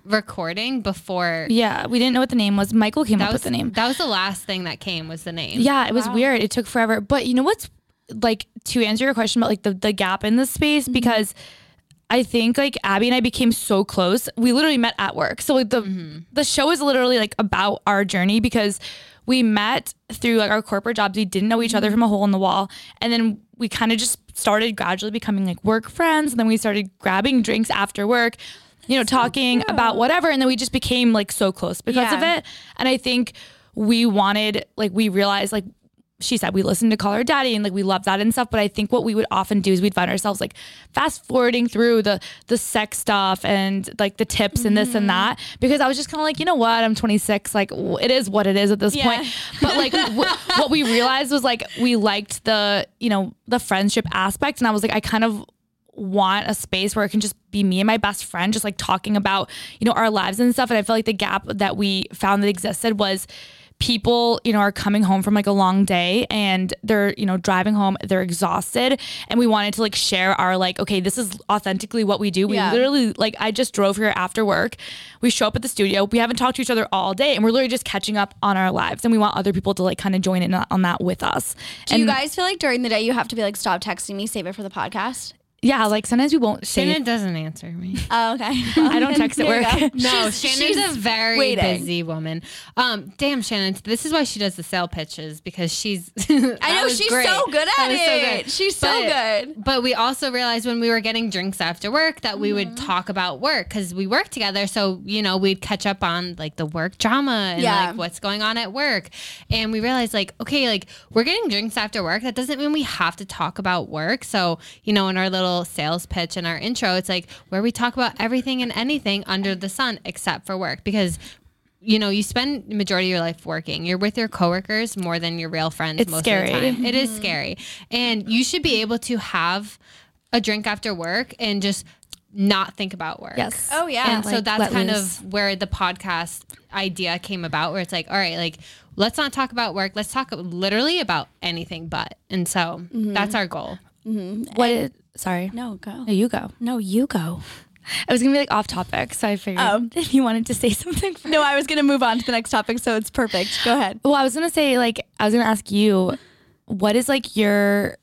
Speaker 3: recording before.
Speaker 2: yeah, we didn't know what the name was. Michael came
Speaker 3: That
Speaker 2: up
Speaker 3: was
Speaker 2: with the name.
Speaker 3: That was the last thing that came was the name.
Speaker 2: Yeah, it was weird. It took forever. But you know what's like to answer your question about like the, the gap in the space mm-hmm. because I think like Abby and I became so close. We literally met at work. So like the mm-hmm. the show is literally like about our journey because we met through like our corporate jobs. We didn't know each other mm-hmm. from a hole in the wall. And then we kind of just started gradually becoming like work friends. And then we started grabbing drinks after work, you know, talking about whatever. And then we just became like so close because of it. And I think we wanted, like, we realized, like, she said we listened to Call Her Daddy and like we love that and stuff. But I think what we would often do is we'd find ourselves like fast forwarding through the the sex stuff and like the tips and this and mm-hmm. that because I was just kind of like, you know what, I'm 26, like it is what it is at this
Speaker 1: Yeah.
Speaker 2: point. But like w- what we realized was like we liked the you know the friendship aspect, and I was like, I kind of want a space where it can just be me and my best friend just like talking about you know our lives and stuff and i feel like the gap that we found that existed was people you know are coming home from like a long day and they're you know driving home they're exhausted and we wanted to like share our like okay this is authentically what we do we
Speaker 1: Yeah.
Speaker 2: literally like i just drove here after work we show up at the studio we haven't talked to each other all day and we're literally just catching up on our lives and we want other people to like kind of join in on that with us
Speaker 1: Do
Speaker 2: and
Speaker 1: you guys feel like during the day you have to be like, stop texting me, save it for the podcast?
Speaker 2: Yeah like sometimes we won't say
Speaker 3: Shannon doesn't answer me.
Speaker 1: Oh, okay.
Speaker 2: I don't text at
Speaker 1: There
Speaker 2: work.
Speaker 3: No,
Speaker 1: She's-
Speaker 3: Shannon's
Speaker 1: she's
Speaker 3: a very
Speaker 1: waiting.
Speaker 3: busy woman. Um, damn, Shannon, this is why she does the sale pitches because she's.
Speaker 1: I know she's so good at it. She's so good.
Speaker 3: But we also realized when we were getting drinks after work that we would
Speaker 1: Mm-hmm.
Speaker 3: talk about work because we work together. So you know we'd catch up on like the work drama and
Speaker 1: Yeah.
Speaker 3: like what's going on at work. And we realized like okay, like we're getting drinks after work. That doesn't mean we have to talk about work. So you know in our little sales pitch in our intro, it's like where we talk about everything and anything under the sun except for work because you know, you spend the majority of your life working. You're with your coworkers more than your real friends
Speaker 2: It's
Speaker 3: most
Speaker 2: scary.
Speaker 3: of the time. It is mm-hmm. scary. And you should be able to have a drink after work and just not think about work.
Speaker 2: Yes.
Speaker 1: Oh, yeah.
Speaker 3: And so that's kind
Speaker 2: loose.
Speaker 3: of where the podcast idea came about, where it's like, all right, like, let's not talk about work. Let's talk literally about anything but. And so mm-hmm. that's our goal. Mm-hmm.
Speaker 2: What? Is, sorry.
Speaker 1: No, go.
Speaker 2: No, you go.
Speaker 1: No, you go.
Speaker 2: I was gonna be like off topic, so I figured
Speaker 1: Oh.
Speaker 2: if you wanted to say something. First.
Speaker 1: No, I was gonna move on to the next topic, so it's perfect. Go ahead.
Speaker 2: Well, I was gonna say like I was gonna ask you, what is like your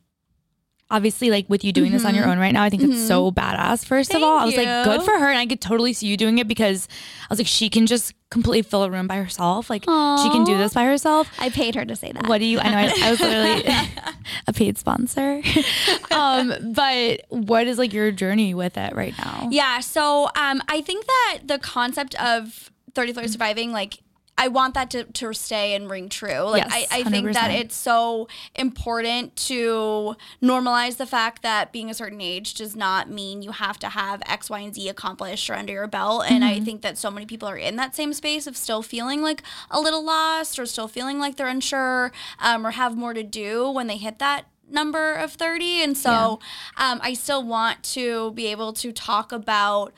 Speaker 2: obviously like with you doing this on your own right now, I think it's so badass. First of all, I was
Speaker 1: Mm-hmm.
Speaker 2: Like, good for her, and I could totally see you doing it because I was like, she can just completely fill a room by herself. Like she can do this by herself.
Speaker 1: I paid her to say that.
Speaker 2: What do you? I know I, I was literally a paid sponsor. um, but what is like your journey with it right now?
Speaker 1: Yeah, so um, I think that the concept of 30 Flirty Surviving, like, I want that to, to stay and ring true. Like,
Speaker 2: Yes,
Speaker 1: I, I think that
Speaker 2: 100%.
Speaker 1: it's so important to normalize the fact that being a certain age does not mean you have to have X, Y, and Z accomplished or under your belt. And I think that so many people are in that same space of still feeling like a little lost or still feeling like they're unsure um, or have more to do when they hit that number of 30 and so um, i still want to be able to talk about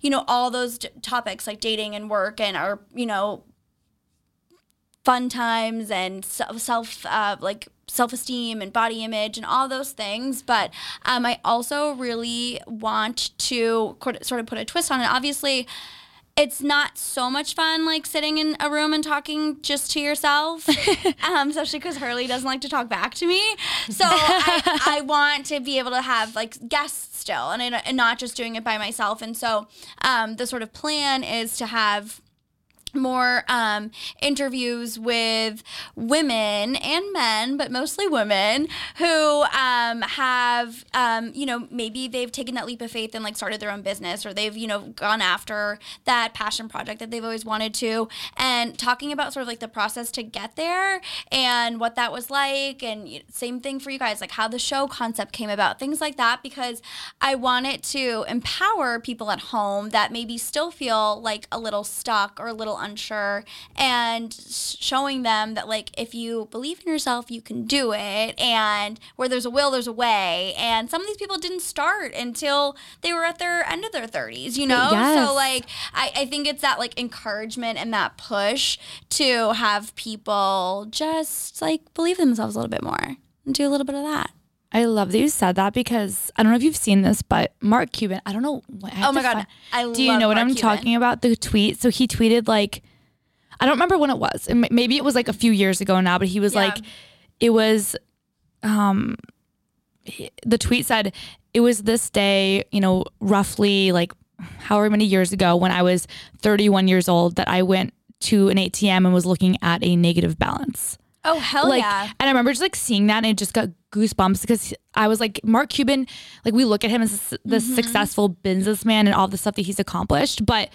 Speaker 1: you know all those d- topics like dating and work and our you know fun times and self, self uh, like self-esteem and body image and all those things but um, i also really want to sort of put a twist on it. Obviously it's not so much fun like sitting in a room and talking just to yourself um, especially because hurley doesn't like to talk back to me. So I, I want to be able to have like guests still and, I- and not just doing it by myself. And so um, the sort of plan is to have more um, interviews with women and men, but mostly women who um, have, um, you know, maybe they've taken that leap of faith and like started their own business or they've, you know, gone after that passion project that they've always wanted to and talking about sort of like the process to get there and what that was like. And same thing for you guys, like how the show concept came about, things like that, because I want it to empower people at home that maybe still feel like a little stuck or a little unsure and showing them that like if you believe in yourself you can do it and where there's a will there's a way. And some of these people didn't start until they were at their end of their 30s you know?
Speaker 2: Yes.
Speaker 1: so like I, I think it's that like encouragement and that push to have people just like believe themselves a little bit more and do a little bit of that
Speaker 2: I love that you said that because I don't know if you've seen this, but Mark Cuban, I don't know. I have
Speaker 1: Oh my God,
Speaker 2: find-
Speaker 1: I
Speaker 2: Do you know what
Speaker 1: Mark
Speaker 2: I'm
Speaker 1: Cuban.
Speaker 2: talking about? The tweet. So he tweeted like, I don't remember when it was. Maybe it was like a few years ago now, but he was
Speaker 1: Yeah.
Speaker 2: like, it was, um, he- the tweet said it was this day, you know, roughly like however many years ago when I was 31 years old that I went to an ATM and was looking at a negative balance.
Speaker 1: Oh hell
Speaker 2: like
Speaker 1: yeah.
Speaker 2: and I remember just like seeing that and it just got goosebumps because I was like Mark Cuban like we look at him as the
Speaker 1: Mm-hmm.
Speaker 2: successful businessman and all the stuff that he's accomplished but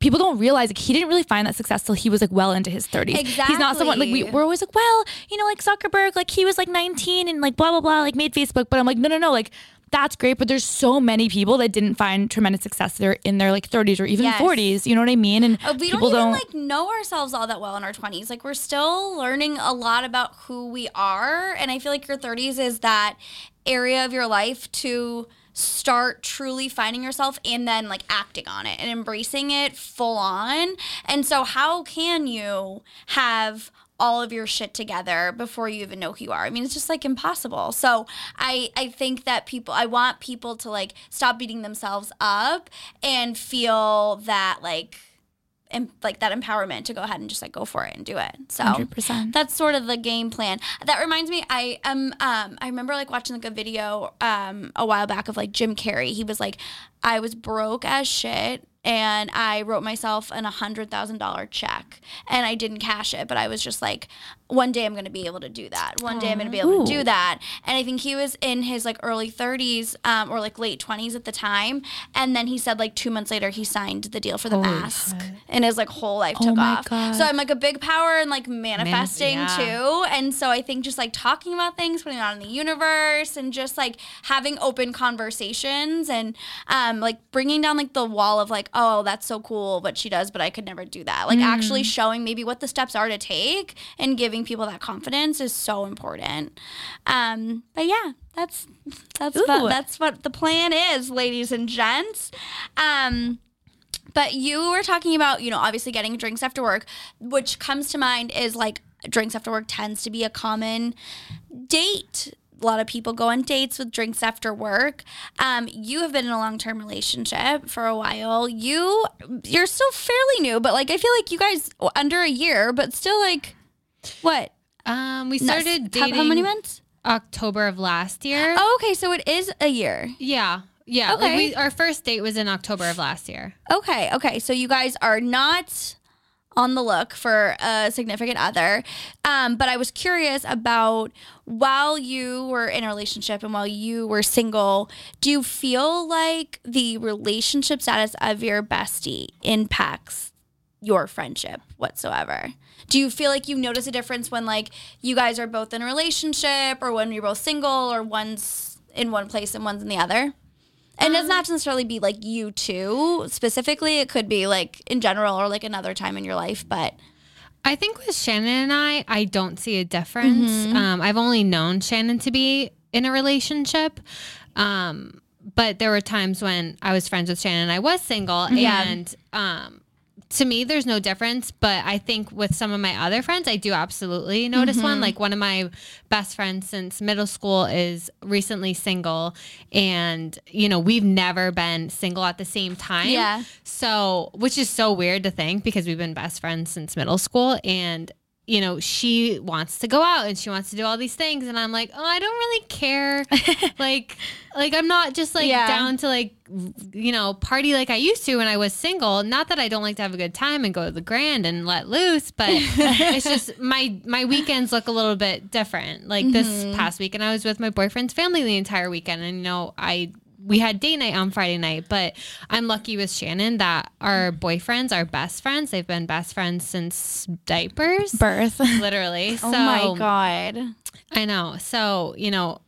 Speaker 2: people don't realize like he didn't really find that success till he was like well into his 30s he's not someone like we,
Speaker 1: Exactly.
Speaker 2: we're always like well you know like Zuckerberg like he was like 19 and like blah blah blah like made Facebook but I'm like no no no like that's great but there's so many people that didn't find tremendous success there in their like 30s or even
Speaker 1: Yes.
Speaker 2: 40s you know what I mean and
Speaker 1: Uh, we
Speaker 2: people
Speaker 1: don't even
Speaker 2: don't
Speaker 1: like know ourselves all that well in our 20s. Like we're still learning a lot about who we are, and I feel like your 30s is that area of your life to start truly finding yourself and then like acting on it and embracing it full on. And so how can you have all of your shit together before you even know who you are. I mean, it's just like impossible. So I I think that people I want people to like stop beating themselves up and feel that like em- like that empowerment to go ahead and just like go for it and do it. So
Speaker 2: 100%.
Speaker 1: that's sort of the game plan. That reminds me, I am um I remember like watching like a video um a while back of like Jim Carrey. He was like, I was broke as shit. And I wrote myself an hundred thousand dollar check, and I didn't cash it. But I was just like, one day I'm gonna be able to do that. One day I'm gonna be able to do that. And I think he was in his like early 30s um, or like late 20s at the time. And then he said like two months later he signed the deal for the mask, and his like whole life
Speaker 2: Oh
Speaker 1: took
Speaker 2: my
Speaker 1: off.
Speaker 2: God.
Speaker 1: So I'm like a big power in like manifesting
Speaker 3: yeah.
Speaker 1: too. And so I think just like talking about things, putting it out in the universe, and just like having open conversations and um, like bringing down like the wall of like, oh, that's so cool what she does, but I could never do that. Like
Speaker 2: Mm.
Speaker 1: actually showing maybe what the steps are to take and giving people that confidence is so important. Um, but yeah, that's that's
Speaker 2: Ooh.
Speaker 1: what, that's what the plan is, ladies and gents. Um, but you were talking about, you know, obviously getting drinks after work, which comes to mind is like drinks after work tends to be a common date. A lot of people go on dates with drinks after work. Um, you have been in a long term relationship for a while. You you're still fairly new, but like I feel like you guys under a year, but still like what?
Speaker 3: Um, we started
Speaker 1: how-
Speaker 3: dating
Speaker 1: how many months?
Speaker 3: October of last year.
Speaker 1: Oh, okay, so it is a year.
Speaker 3: Yeah. Yeah.
Speaker 1: Okay.
Speaker 3: Like we, our first date was in October of last year.
Speaker 1: Okay, okay. So you guys are not on the look for a significant other. Um, but I was curious about while you were in a relationship and while you were single, do you feel like the relationship status of your bestie impacts your friendship whatsoever? Do you feel like you notice a difference when like you guys are both in a relationship or when you're both single or one's in one place and one's in the other? And it doesn't have to necessarily be like you two specifically. It could be like in general or like another time in your life. But
Speaker 3: I think with Shannon and I, I don't see a difference.
Speaker 1: Mm-hmm.
Speaker 3: Um, I've only known Shannon to be in a relationship. Um, but there were times when I was friends with Shannon and I was single.
Speaker 1: Yeah.
Speaker 3: And um, to me, there's no difference. But I think with some of my other friends, I do absolutely notice one.
Speaker 1: Mm-hmm.
Speaker 3: Like one of my best friends since middle school is recently single. And, you know, we've never been single at the same time.
Speaker 1: Yeah.
Speaker 3: So, which is so weird to think because we've been best friends since middle school. And, you know, she wants to go out and she wants to do all these things. And I'm like, oh, I don't really care. like, like I'm not just like
Speaker 1: Yeah.
Speaker 3: down to like, you know, party like I used to when I was single. Not that I don't like to have a good time and go to the grand and let loose, but it's just my my weekends look a little bit different. Like
Speaker 1: Mm-hmm.
Speaker 3: this past weekend, I was with my boyfriend's family the entire weekend, and you know, I we had date night on Friday night, but I'm lucky with Shannon that our boyfriends are best friends. They've been best friends since diapers,
Speaker 2: birth
Speaker 3: literally. So
Speaker 1: oh my god!
Speaker 3: I know. So you know,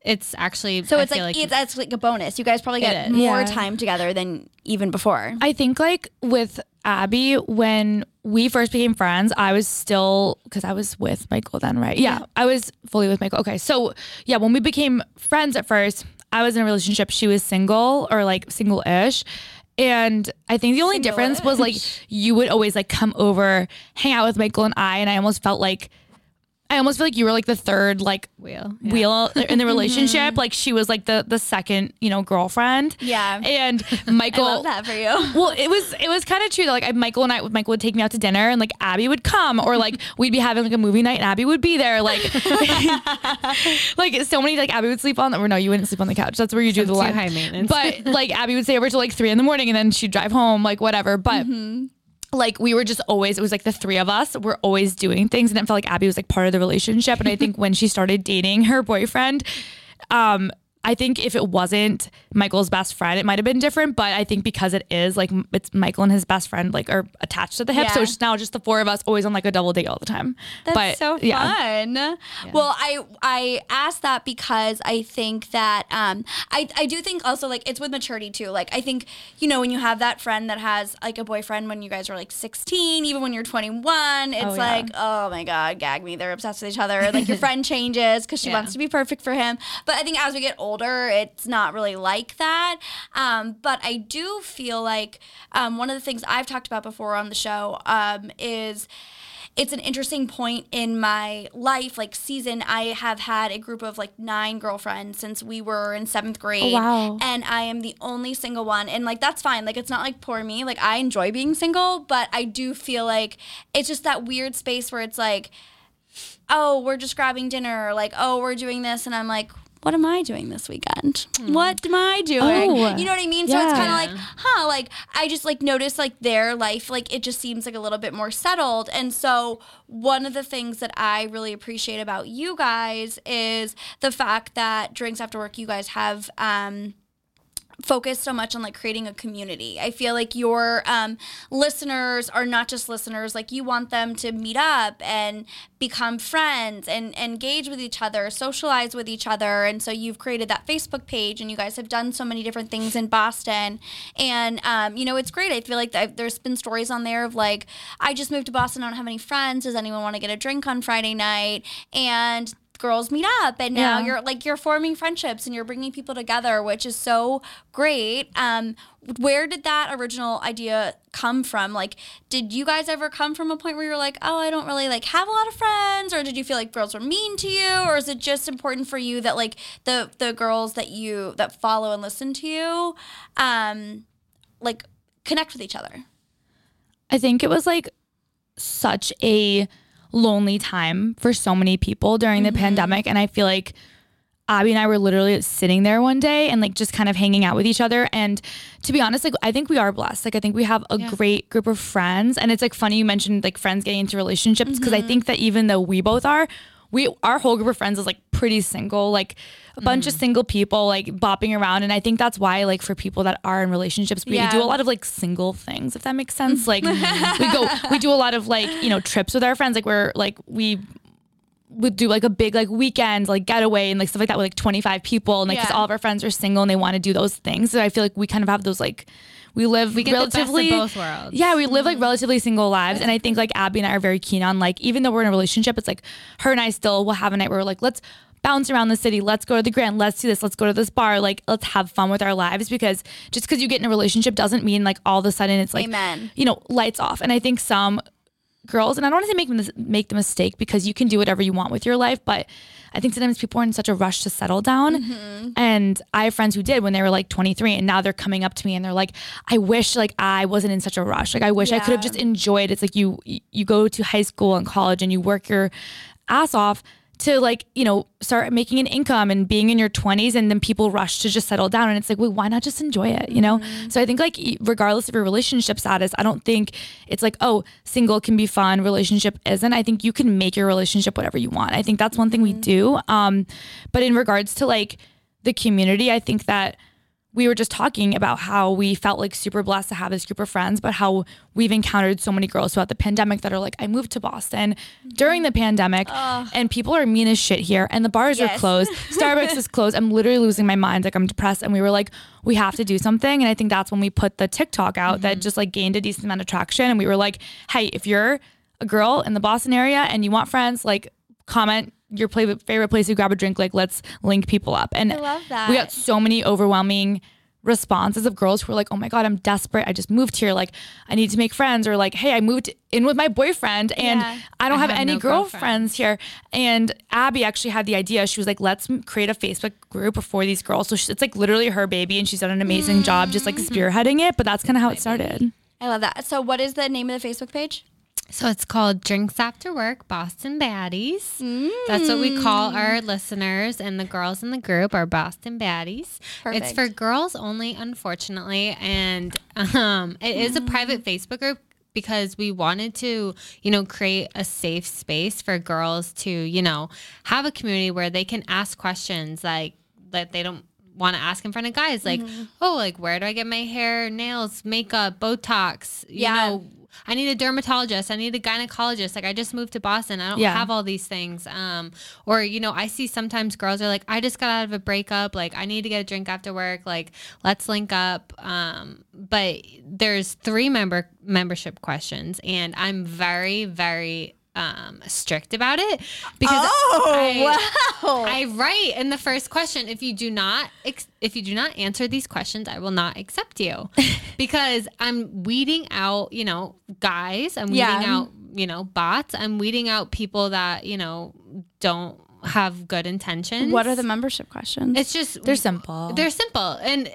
Speaker 3: it's actually
Speaker 1: So
Speaker 3: I
Speaker 1: it's like,
Speaker 3: feel
Speaker 1: it's that's like a bonus. You guys probably get more
Speaker 2: Yeah.
Speaker 1: time together than even before.
Speaker 2: I think like with Abby, when we first became friends, I was still because I was with Michael then, right? Yeah, I was fully with Michael. Okay, so yeah, when we became friends at first, I was in a relationship. She was single or like single-ish. And I think the only difference was like you would always like come over, hang out with Michael and I, and I almost felt like I almost feel like you were like the third like
Speaker 3: Wheel. Yeah.
Speaker 2: wheel in the relationship. Like she was like the the second, you know, girlfriend.
Speaker 1: Yeah.
Speaker 2: And Michael.
Speaker 1: I love that for you.
Speaker 2: Well, it was it was kind of true though. Like I, Michael and I, Michael would take me out to dinner, and like Abby would come, or like we'd be having like a movie night, and Abby would be there. Like, like so many like Abby would sleep on. Or no, you wouldn't sleep on the couch. That's where you do the
Speaker 3: high maintenance.
Speaker 2: But like Abby would stay over till like three in the morning, and then she'd drive home, like whatever. But. Mm-hmm. Like we were just always, it was like the three of us were always doing things, and it felt like Abby was like part of the relationship. And I think when she started dating her boyfriend, um, I think if it wasn't Michael's best friend, it might have been different. But I think because it is like it's Michael and his best friend like are attached to the hip, so
Speaker 1: Yeah.
Speaker 2: it's now just the four of us always on like a double date all the time.
Speaker 1: That's
Speaker 2: but
Speaker 1: so fun. Well, I I asked that because I think that um I I do think also like it's with maturity too. Like I think you know when you have that friend that has like a boyfriend when you guys are like 16, even when you're 21, it's
Speaker 2: Oh, yeah.
Speaker 1: like oh my god, gag me. They're obsessed with each other. Like your friend changes because she
Speaker 3: Yeah.
Speaker 1: wants to be perfect for him. But I think as we get older, it's not really like that. Um, but I do feel like um, one of the things I've talked about before on the show um, is it's an interesting point in my life like season. I have had a group of like nine girlfriends since we were in seventh grade.
Speaker 2: Wow.
Speaker 1: and i am the only single one. And like that's fine. Like it's not like poor me. Like i enjoy being single but i do feel like it's just that weird space where it's like oh we're just grabbing dinner or like oh we're doing this. And i'm like what am I doing this weekend? What am I doing?
Speaker 2: Oh.
Speaker 1: you know what I mean? So it's kind of like, huh, like I just like noticed like their life, like it just seems like a little bit more settled. And so one of the things that I really appreciate about you guys is the fact that drinks after work, you guys have um focused so much on like creating a community. I feel like your um, listeners are not just listeners; like you want them to meet up and become friends and engage with each other, socialize with each other. And so you've created that Facebook page, and you guys have done so many different things in Boston. And um, you know, it's great. I feel like th- there's been stories on there of like, I just moved to Boston. I don't have any friends. Does anyone want to get a drink on Friday night? And girls meet up and now
Speaker 2: Yeah.
Speaker 1: you're like you're forming friendships and you're bringing people together which is so great. Um where did that original idea come from? Like did you guys ever come from a point where you're like oh i don't really like have a lot of friends or did you feel like girls were mean to you? Or is it just important for you that like the the girls that you that follow and listen to you um like connect with each other?
Speaker 2: I think it was like such a lonely time for so many people during the mm-hmm. pandemic. And I feel like Abby and I were literally sitting there one day and like just kind of hanging out with each other. And to be honest, like I think we are blessed. Like I think we have a great group of friends. And it's like funny you mentioned like friends getting into relationships because I mm-hmm. think that even though we both are, we our whole group of friends is like pretty single, like a bunch of mm. single people like bopping around. And I think that's why like for people that are in relationships, we
Speaker 1: Yeah.
Speaker 2: do a lot of like single things, if that makes sense. Like we go we do a lot of like, you know, trips with our friends. Like we're like we would do like a big like weekend like getaway and like stuff like that with like 25 people and like because
Speaker 1: Yeah.
Speaker 2: all of our friends are single and they want to do those things so i feel like we kind of have those like we live
Speaker 3: We get the best of
Speaker 2: relatively
Speaker 3: both worlds.
Speaker 2: yeah we live like mm-hmm. relatively single lives and i think like abby and i are very keen on like even though we're in a relationship it's like her and i still will have a night where we're like let's bounce around the city. Let's go to the grand. Let's do this. Let's go to this bar. Like let's have fun with our lives because just because you get in a relationship doesn't mean like all of a sudden it's like
Speaker 1: Amen.
Speaker 2: you know lights off. And i think some girls and i don't want to say make them make the mistake because you can do whatever you want with your life but i think sometimes people are in such a rush to settle down.
Speaker 1: Mm-hmm.
Speaker 2: and i have friends who did when they were like 23 and now they're coming up to me and they're like i wish like i wasn't in such a rush. Like i wish i could have just enjoyed it's like you you go to high school and college and you work your ass off to like you know start making an income and being in your 20s and then people rush to just settle down. And it's like well why not just enjoy it you know? So i think like regardless of your relationship status i don't think it's like oh single can be fun relationship isn't. I think you can make your relationship whatever you want. I think that's one thing we do. Um but in regards to like the community i think that we were just talking about how we felt like super blessed to have this group of friends, but how we've encountered so many girls throughout the pandemic that are like, I moved to Boston during the pandemic and people are mean as shit here and the bars are closed. Starbucks is closed. I'm literally losing my mind. Like I'm depressed. And we were like, we have to do something. And I think that's when we put the TikTok out that mhm. just like gained a decent amount of traction. And we were like, hey, if you're a girl in the Boston area and you want friends, like comment your play, favorite place to grab a drink. Like let's link people up. And
Speaker 1: I love that.
Speaker 2: we got so many overwhelming responses of girls who were like, "Oh my god, I'm desperate. I just moved here. Like, I need to make friends." Or like, "Hey, I moved in with my boyfriend and
Speaker 1: Yeah.
Speaker 2: I don't
Speaker 3: I
Speaker 2: have,
Speaker 3: have
Speaker 2: any
Speaker 3: no
Speaker 2: girlfriends here." And Abby actually had the idea. She was like, "Let's create a Facebook group for these girls." So she, it's like literally her baby, and she's done an amazing job just like mm-hmm. spearheading it. But that's kind of how it started.
Speaker 1: I love that. So, what is the name of the Facebook page?
Speaker 3: So it's called Drinks After Work Boston Baddies. That's what we mm. call our listeners and the girls in the group are Boston Baddies. It's for girls only, unfortunately, and um, it is a private mm. Facebook group because we wanted to, you know, create a safe space for girls to, you know, have a community where they can ask questions like that they don't want to ask in front of guys like mm-hmm. oh like where do i get my hair nails makeup botox you
Speaker 1: Yeah.
Speaker 3: know I need a dermatologist. I need a gynecologist. Like I just moved to Boston. I don't
Speaker 2: Yeah.
Speaker 3: have all these things. Um, or you know, I see sometimes girls are like, I just got out of a breakup. Like I need to get a drink after work. Like let's link up. Um, but there's three member membership questions, and I'm very very um strict about it because
Speaker 1: Oh,
Speaker 3: I,
Speaker 1: wow.
Speaker 3: I write in the first question if you do not ex- if you do not answer these questions I will not accept you because I'm weeding out you know guys I'm weeding
Speaker 1: Yeah.
Speaker 3: out you know bots I'm weeding out people that you know don't have good intentions
Speaker 1: what are the membership questions?
Speaker 3: it's just
Speaker 2: They're simple.
Speaker 3: they're simple and uh,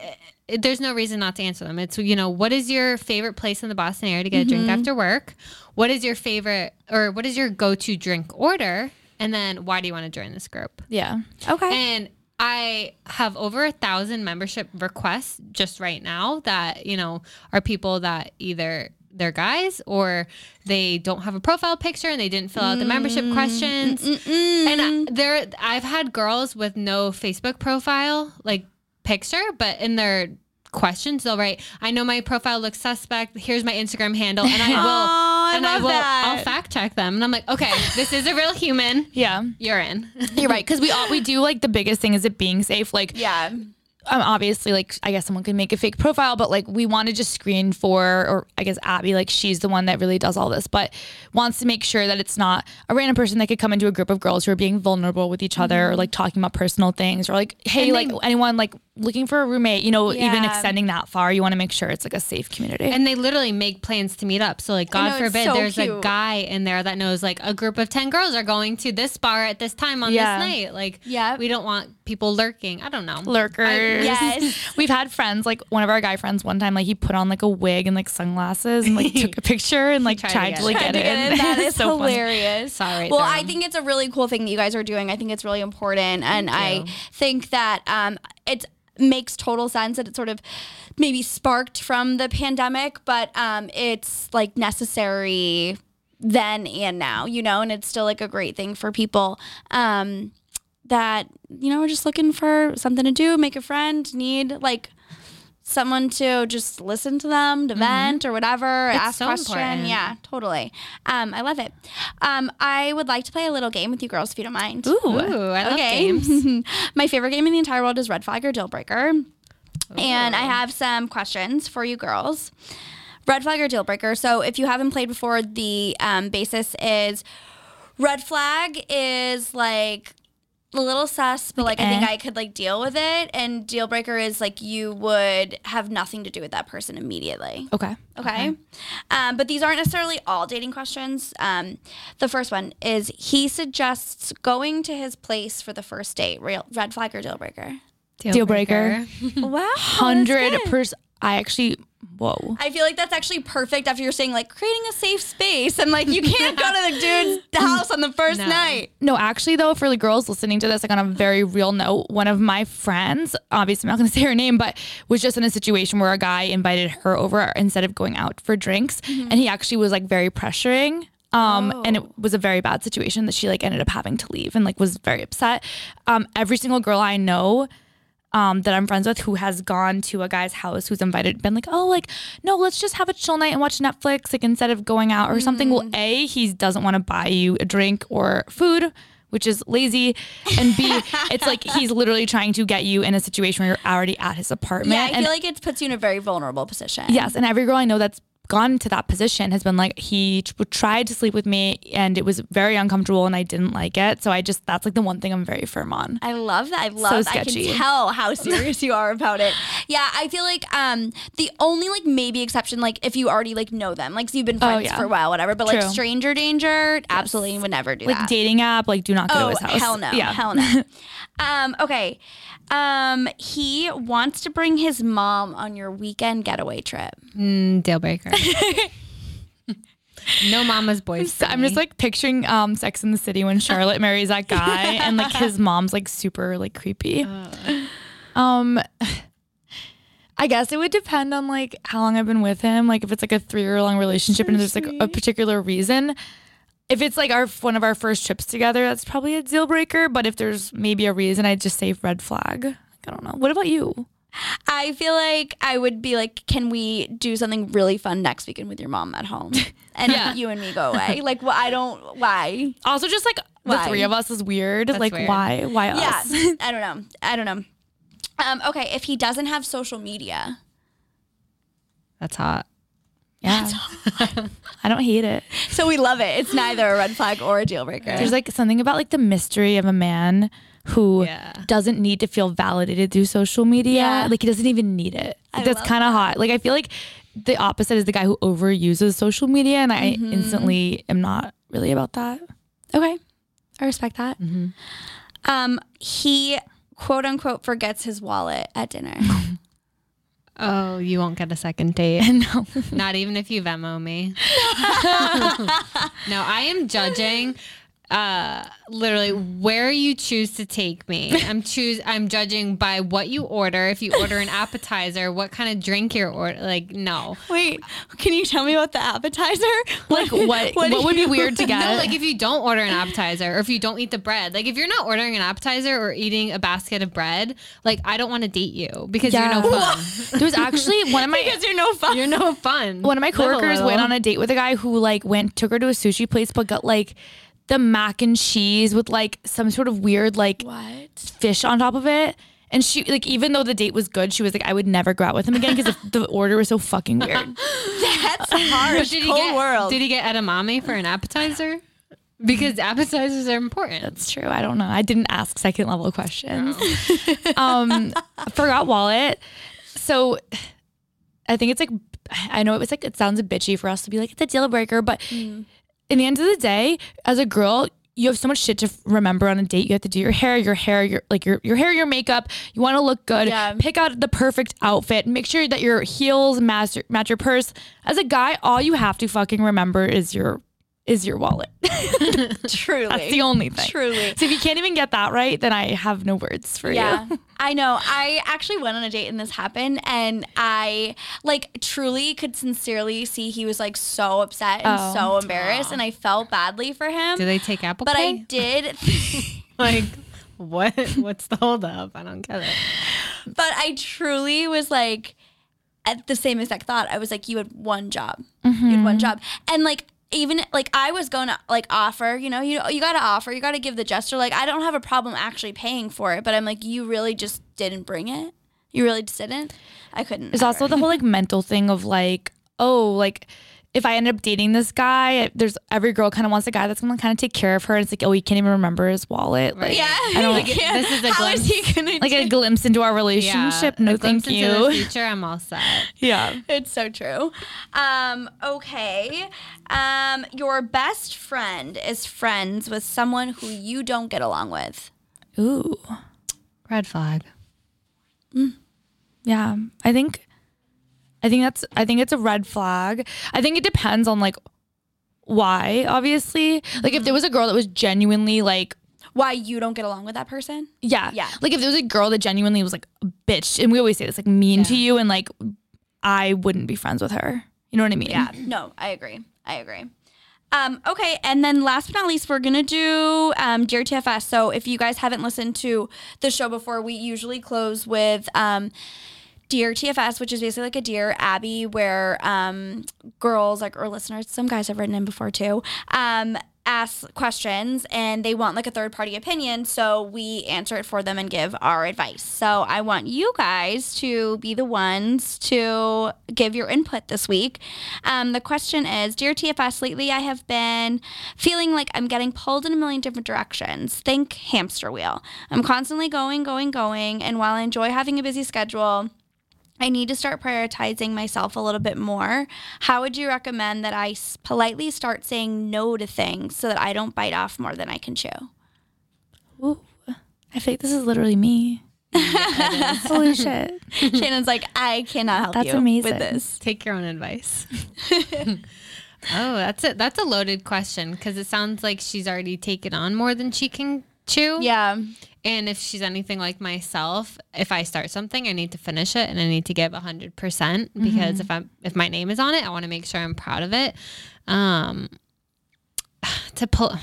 Speaker 3: there's no reason not to answer them. It's you know what is your favorite place in the Boston area to get a drink after work? What is your favorite or what is your go-to drink order? And then why do you want to join this group?
Speaker 2: yeah.
Speaker 1: okay.
Speaker 3: And I have over a thousand membership requests just right now that you know are people that either they're guys or they don't have a profile picture and they didn't fill out the membership questions. And uh, there, I've had girls with no Facebook profile like picture, but in their questions they'll write, "I know my profile looks suspect. Here's my Instagram handle," and I will,
Speaker 1: I
Speaker 3: and I
Speaker 1: love
Speaker 3: will,
Speaker 1: that.
Speaker 3: I'll fact check them, and I'm like, "Okay, this is a real human.
Speaker 2: Yeah.
Speaker 3: You're in."
Speaker 2: You're right. Because we all we do like the biggest thing is it being safe. Like
Speaker 1: yeah.
Speaker 2: um, obviously, like I guess someone could make a fake profile, but like we want to just screen for, or I guess Abby, like she's the one that really does all this, but wants to make sure that it's not a random person that could come into a group of girls who are being vulnerable with each other, or like talking about personal things, or like hey,
Speaker 1: And
Speaker 2: like
Speaker 1: they-
Speaker 2: anyone like looking for a roommate, you know, even extending that far, you want to make sure it's like a safe community.
Speaker 3: And they literally make plans to meet up. So like God
Speaker 1: know,
Speaker 3: forbid
Speaker 1: so
Speaker 3: there's a guy in there that knows like a group of 10 girls are going to this bar at this time on
Speaker 2: Yeah.
Speaker 3: this night. Like
Speaker 1: Yeah.
Speaker 3: we don't want people lurking. I don't know.
Speaker 2: Lurkers.
Speaker 1: yes.
Speaker 2: We've had friends, like one of our guy friends one time, like he put on like a wig and like sunglasses and like took a picture and like
Speaker 3: tried to
Speaker 2: tried
Speaker 3: get
Speaker 2: to like
Speaker 3: it.
Speaker 2: get,
Speaker 1: Tried to
Speaker 2: in.
Speaker 1: get in. That is
Speaker 2: So funny.
Speaker 1: hilarious.
Speaker 3: Saw right
Speaker 1: well,
Speaker 3: through
Speaker 1: I
Speaker 3: 'em.
Speaker 1: think it's a really cool thing that you guys are doing. I think it's really important, and I think that um, it makes total sense that it sort of maybe sparked from the pandemic, but um, it's like necessary then and now, you know, and it's still like a great thing for people. Um, that you know are just looking for something to do, make a friend, need like someone to just listen to them, to vent or whatever, ask
Speaker 3: so
Speaker 1: question.
Speaker 3: important.
Speaker 1: Yeah, totally. Um, I love it. Um, I would like to play a little game with you girls if you don't mind.
Speaker 2: Ooh.
Speaker 3: Ooh, I love games.
Speaker 1: My favorite game in the entire world is Red Flag or Deal Breaker. And I have some questions for you girls. Red flag or deal breaker. So if you haven't played before, the um, basis is red flag is like a little sus, but like I think
Speaker 2: eh.
Speaker 1: I could like deal with it. And deal breaker is like you would have nothing to do with that person immediately.
Speaker 2: Okay.
Speaker 1: Okay. Um, but these aren't necessarily all dating questions. Um, the first one is he suggests going to his place for the first date. Real red flag or deal breaker?
Speaker 2: Deal breaker.
Speaker 1: wow.
Speaker 2: Hundred percent. I actually. Whoa.
Speaker 1: I feel like that's actually perfect after you're saying like creating a safe space and like you can't go to the dude's house on the first
Speaker 3: No.
Speaker 1: night.
Speaker 2: No, actually, though, for the girls listening to this, like on a very real note, one of my friends, obviously I'm not going to say her name, but was just in a situation where a guy invited her over instead of going out for drinks, and he actually was like very pressuring. Um, and it was a very bad situation that she like ended up having to leave and like was very upset. Um, every single girl I know um, that I'm friends with who has gone to a guy's house who's invited, been like, oh, like, no, let's just have a chill night and watch Netflix, like, instead of going out or something. Well, A, he doesn't want to buy you a drink or food, which is lazy. And B, it's like he's literally trying to get you in a situation where you're already at his apartment.
Speaker 1: Yeah, I
Speaker 2: and
Speaker 1: feel like it puts you in a very vulnerable position.
Speaker 2: Yes, and every girl I know that's gone to that position has been like he tried to sleep with me and it was very uncomfortable and I didn't like it. So I just that's like the one thing I'm very firm on.
Speaker 1: I love that. I love. That.
Speaker 2: I
Speaker 1: can tell how serious you are about it. Yeah, I feel like um the only like maybe exception like if you already like know them, like so you've been friends
Speaker 2: Oh, yeah.
Speaker 1: for a while, whatever. But like stranger danger, absolutely would never do
Speaker 2: Like
Speaker 1: that.
Speaker 2: Like dating app, like do not go to
Speaker 1: oh
Speaker 2: his house.
Speaker 1: hell no,
Speaker 2: Yeah.
Speaker 1: hell no. um, okay, um, he wants to bring his mom on your weekend getaway trip.
Speaker 3: Mm, deal breaker. no mama's boys.
Speaker 2: So I'm just like picturing um Sex in the City when Charlotte marries that guy and like his mom's like super like creepy. Um I guess it would depend on like how long I've been with him. Like if it's like a three year long relationship and there's like a particular reason. If it's like our one of our first trips together, that's probably a deal breaker. But if there's maybe a reason, I'd just say red flag. Like, I don't know. What about you?
Speaker 1: I feel like I would be like, can we do something really fun next weekend with your mom at home, and
Speaker 2: Yeah.
Speaker 1: you and me go away? like, well, I don't. Why?
Speaker 2: Also, just like
Speaker 1: Why?
Speaker 2: the three of us is weird. like
Speaker 3: weird.
Speaker 2: why? Why us?
Speaker 1: Yeah,
Speaker 2: us?
Speaker 1: I don't know. I don't know. Um, okay, if he doesn't have social media,
Speaker 3: That's hot.
Speaker 2: Yeah. I don't hate it.
Speaker 1: so we love it. It's neither a red flag or a deal breaker.
Speaker 2: There's like something about like the mystery of a man who
Speaker 3: Yeah.
Speaker 2: doesn't need to feel validated through social media.
Speaker 1: Yeah.
Speaker 2: Like he doesn't even need it.
Speaker 1: I
Speaker 2: That's kind of hot. Like I feel like the opposite is the guy who overuses social media, and I
Speaker 1: Mm-hmm.
Speaker 2: instantly am not really about that.
Speaker 1: okay, I respect that. Um, he quote unquote forgets his wallet at dinner.
Speaker 3: Oh, you won't get a second date.
Speaker 2: no.
Speaker 3: Not even if you Venmo me. no, I am judging uh literally where you choose to take me. I'm choose I'm judging by what you order. If you order an appetizer, what kind of drink you're order like no.
Speaker 1: Wait, can you tell me about the appetizer?
Speaker 2: Like what? what,
Speaker 1: do
Speaker 2: would be weird to get?
Speaker 3: No, like if you don't order an appetizer or if you don't eat the bread. Like if you're not ordering an appetizer or eating a basket of bread, like I don't want to date you because
Speaker 2: Yeah.
Speaker 3: you're no fun.
Speaker 2: there was actually one of my
Speaker 1: because you're no fun.
Speaker 3: you're no fun.
Speaker 2: one of my coworkers went on a date with a guy who like went took her to a sushi place but got like the mac and cheese with like some sort of weird like
Speaker 1: what?
Speaker 2: fish on top of it. And she like even though the date was good, she was like, I would never go out with him again because the order was so fucking weird.
Speaker 1: That's harsh.
Speaker 3: Did he
Speaker 1: Cold
Speaker 3: get
Speaker 1: world.
Speaker 3: Did he get edamame for an appetizer? Because appetizers are important.
Speaker 2: That's true. I don't know. I didn't ask second level questions. um, forgot wallet. So I think it's like I know it was like it sounds bitchy for us to be like it's a deal breaker, but in the end of the day, as a girl, you have so much shit to remember on a date. You have to do your hair, your hair, your like your your hair, your makeup. You want to look good.
Speaker 1: Yeah.
Speaker 2: Pick out the perfect outfit. Make sure that your heels match match your purse. As a guy, all you have to fucking remember is your is your wallet.
Speaker 1: Truly.
Speaker 2: That's the only thing.
Speaker 1: Truly.
Speaker 2: So if you can't even get that right, then I have no words for
Speaker 1: Yeah,
Speaker 2: you. Yeah.
Speaker 1: I know. I actually went on a date and this happened, and I like truly could sincerely see he was like so upset and
Speaker 2: Oh.
Speaker 1: so embarrassed, and I felt badly for him.
Speaker 3: Do they take Apple
Speaker 1: but I did,
Speaker 3: like what? What's the holdup? I don't get it.
Speaker 1: but I truly was like at the same exact thought. I was like, you had one job, you had one mm-hmm. job, and like. Even like I was going to like offer, you know, you you got to offer, you got to give the gesture. Like I don't have a problem actually paying for it, but I'm like, you really just didn't bring it. You really just didn't. I couldn't.
Speaker 2: There's also the whole like mental thing of like, oh, like if I end up dating this guy, there's every girl kind of wants a guy that's gonna kind of take care of her. And it's like, oh, he can't even remember his wallet. Like,
Speaker 1: Yeah,
Speaker 2: I don't
Speaker 1: like,
Speaker 2: like
Speaker 3: This is a
Speaker 1: How is
Speaker 3: glimpse.
Speaker 1: he gonna
Speaker 2: like a glimpse into our relationship. no,
Speaker 3: a glimpse
Speaker 2: thank
Speaker 3: into the
Speaker 2: you.
Speaker 3: future, I'm all set.
Speaker 2: Yeah.
Speaker 1: It's so true. Um, okay. Um, your best friend is friends with someone who you don't get along with.
Speaker 2: Ooh.
Speaker 3: Red flag. Mm.
Speaker 2: Yeah. I think I think that's I think it's a red flag. I think it depends on like why, obviously. Like if there was a girl that was genuinely like
Speaker 1: Why you don't get along with that person?
Speaker 2: Yeah.
Speaker 1: Yeah.
Speaker 2: Like if there was a girl that genuinely was like a bitch, and we always say this, like mean to you, and like I wouldn't be friends with her. You know what I mean?
Speaker 1: Yeah. No, I agree. I agree. Um, okay, and then last but not least, we're gonna do um, Dear TFS. So if you guys haven't listened to the show before, we usually close with um, Dear TFS, which is basically like a Dear Abby, where um, girls like or listeners, some guys have written in before too, um, ask questions and they want like a third party opinion. So we answer it for them and give our advice. So I want you guys to be the ones to give your input this week. Um, the question is Dear TFS, lately I have been feeling like I'm getting pulled in a million different directions. Think hamster wheel. I'm constantly going, going, going. And while I enjoy having a busy schedule, I need to start prioritizing myself a little bit more. How would you recommend that I politely start saying no to things so that I don't bite off more than I can chew?
Speaker 2: Ooh, I feel like this is literally me. Holy shit.
Speaker 1: Shannon's like, I cannot help
Speaker 2: That's
Speaker 1: you
Speaker 2: amazing.
Speaker 1: with this.
Speaker 3: Take your own advice. oh, that's it. That's a loaded question because it sounds like she's already taken on more than she can chew.
Speaker 1: Yeah.
Speaker 3: And if she's anything like myself, if I start something, I need to finish it and I need to give hundred percent because if I'm if my name is on it, I want to make sure I'm proud of it. Um, to pull.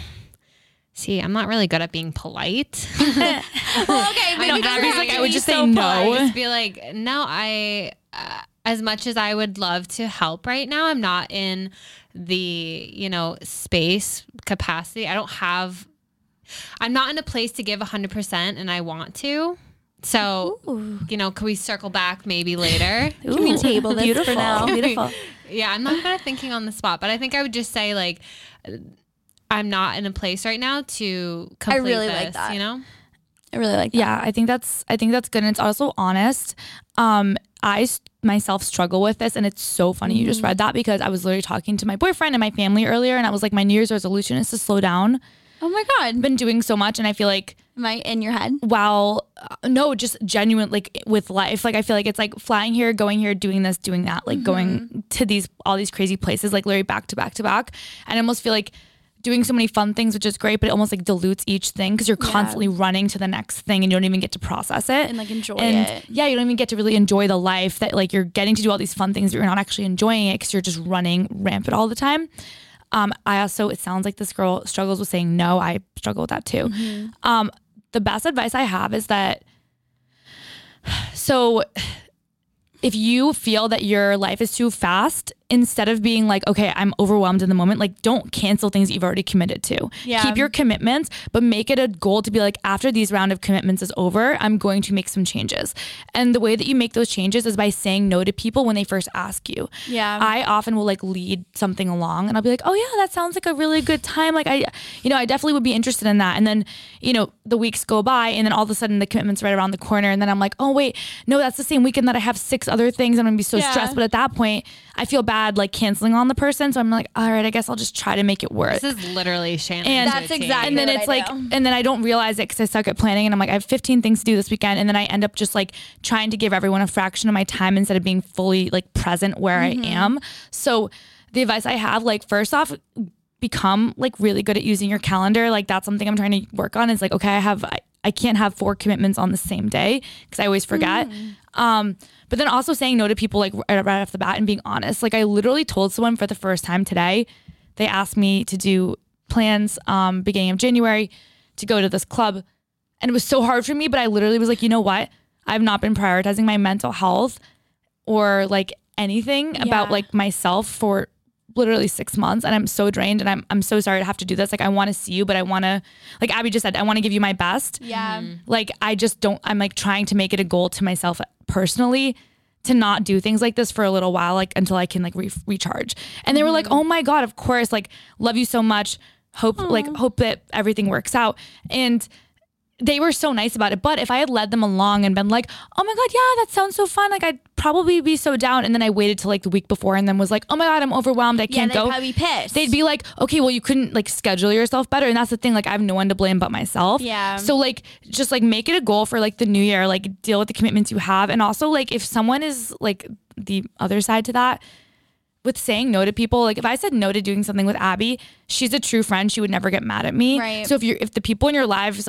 Speaker 3: See, I'm not really good at being polite.
Speaker 1: Well, okay,
Speaker 3: I know, Abby's like,
Speaker 2: I would just say no.
Speaker 3: Just be like, no, I, uh, as much as I would love to help right now, I'm not in the, you know, space capacity. I don't have, I'm not in a place to give 100% and I want to. So, you know, can we circle back maybe later?
Speaker 1: Can we table this
Speaker 2: Beautiful.
Speaker 1: for now?
Speaker 2: Beautiful.
Speaker 3: yeah, I'm not good at thinking on the spot, but I think I would just say, like, I'm not in a place right now to complete I
Speaker 1: really
Speaker 3: this,
Speaker 1: like that.
Speaker 3: you know?
Speaker 1: I really like that.
Speaker 2: Yeah, I think that's I think that's good and it's also honest. Um I s- myself struggle with this and it's so funny you just read that because I was literally talking to my boyfriend and my family earlier and I was like my New Year's resolution is to slow down.
Speaker 1: Oh my God.
Speaker 2: Been doing so much and I feel like
Speaker 1: Am I in your head?
Speaker 2: while uh, no just genuine like with life like i feel like it's like flying here going here doing this doing that like going to these all these crazy places like literally back to back to back and i almost feel like doing so many fun things which is great but it almost like dilutes each thing because you're
Speaker 1: Yeah.
Speaker 2: constantly running to the next thing and you don't even get to process it
Speaker 1: And, like, enjoy
Speaker 2: and
Speaker 1: it.
Speaker 2: yeah you don't even get to really enjoy the life that like you're getting to do all these fun things but you're not actually enjoying it because you're just running rampant all the time um, I also, it sounds like this girl struggles with saying no. I struggle with that too. Um, the best advice I have is that so if you feel that your life is too fast, instead of being like, okay, I'm overwhelmed in the moment, like don't cancel things you've already committed to.
Speaker 1: Yeah.
Speaker 2: Keep your commitments, but make it a goal to be like, after these round of commitments is over, I'm going to make some changes. And the way that you make those changes is by saying no to people when they first ask you.
Speaker 1: Yeah.
Speaker 2: I often will like lead something along and I'll be like, oh yeah, that sounds like a really good time. Like I, you know, I definitely would be interested in that. And then, you know, the weeks go by and then all of a sudden the commitment's right around the corner. And then I'm like, oh wait, no, that's the same weekend that I have six other things. I'm gonna be so
Speaker 1: Yeah.
Speaker 2: stressed. But at that point, I feel bad like canceling on the person. So I'm like, all right, I guess I'll just try to make it work.
Speaker 3: This is literally Shannon.
Speaker 2: And
Speaker 1: That's
Speaker 3: to a T.
Speaker 1: exactly-
Speaker 2: and then
Speaker 1: what
Speaker 2: it's
Speaker 1: I
Speaker 2: like,
Speaker 1: do.
Speaker 2: and then I don't realize it because I suck at planning. And I'm like, I have 15 things to do this weekend. And then I end up just like trying to give everyone a fraction of my time instead of being fully like present where
Speaker 1: Mm-hmm.
Speaker 2: I am. So the advice I have, like, first off, become like really good at using your calendar. Like, that's something I'm trying to work on. Is like, okay, I have, I, can't have four commitments on the same day because I always forget. Um, but then also saying no to people like right, right off the bat and being honest. Like I literally told someone for the first time today, they asked me to do plans um beginning of January to go to this club. And it was so hard for me, but I literally was like, you know what? I've not been prioritizing my mental health or like anything about like myself for literally six months and I'm so drained and I'm I'm so sorry to have to do this. Like I want to see you, but I wanna like Abby just said, I want to give you my best
Speaker 1: Yeah. Mm-hmm.
Speaker 2: like I just don't I'm like trying to make it a goal to myself personally to not do things like this for a little while like until I can like re- recharge. And they were like, mm-hmm. "Oh my god, of course, like love you so much. Hope like hope that everything works out." And they were so nice about it. But if I had led them along and been like, "Oh my god, yeah, that sounds so fun." Like I'd probably be so down and then I waited till like the week before and then was like, "Oh my god, I'm overwhelmed. I can't
Speaker 1: they'd
Speaker 2: go."
Speaker 1: probably be pissed.
Speaker 2: they'd be like, okay, well, you couldn't like schedule yourself better. And that's the thing. Like, I have no one to blame but myself.
Speaker 1: Yeah.
Speaker 2: So, like, just like make it a goal for like the new year, like deal with the commitments you have. And also, like, if someone is like the other side to that, with saying no to people, like if I said no to doing something with Abby, she's a true friend. She would never get mad at me.
Speaker 1: Right.
Speaker 2: So if you're, if the people in your lives,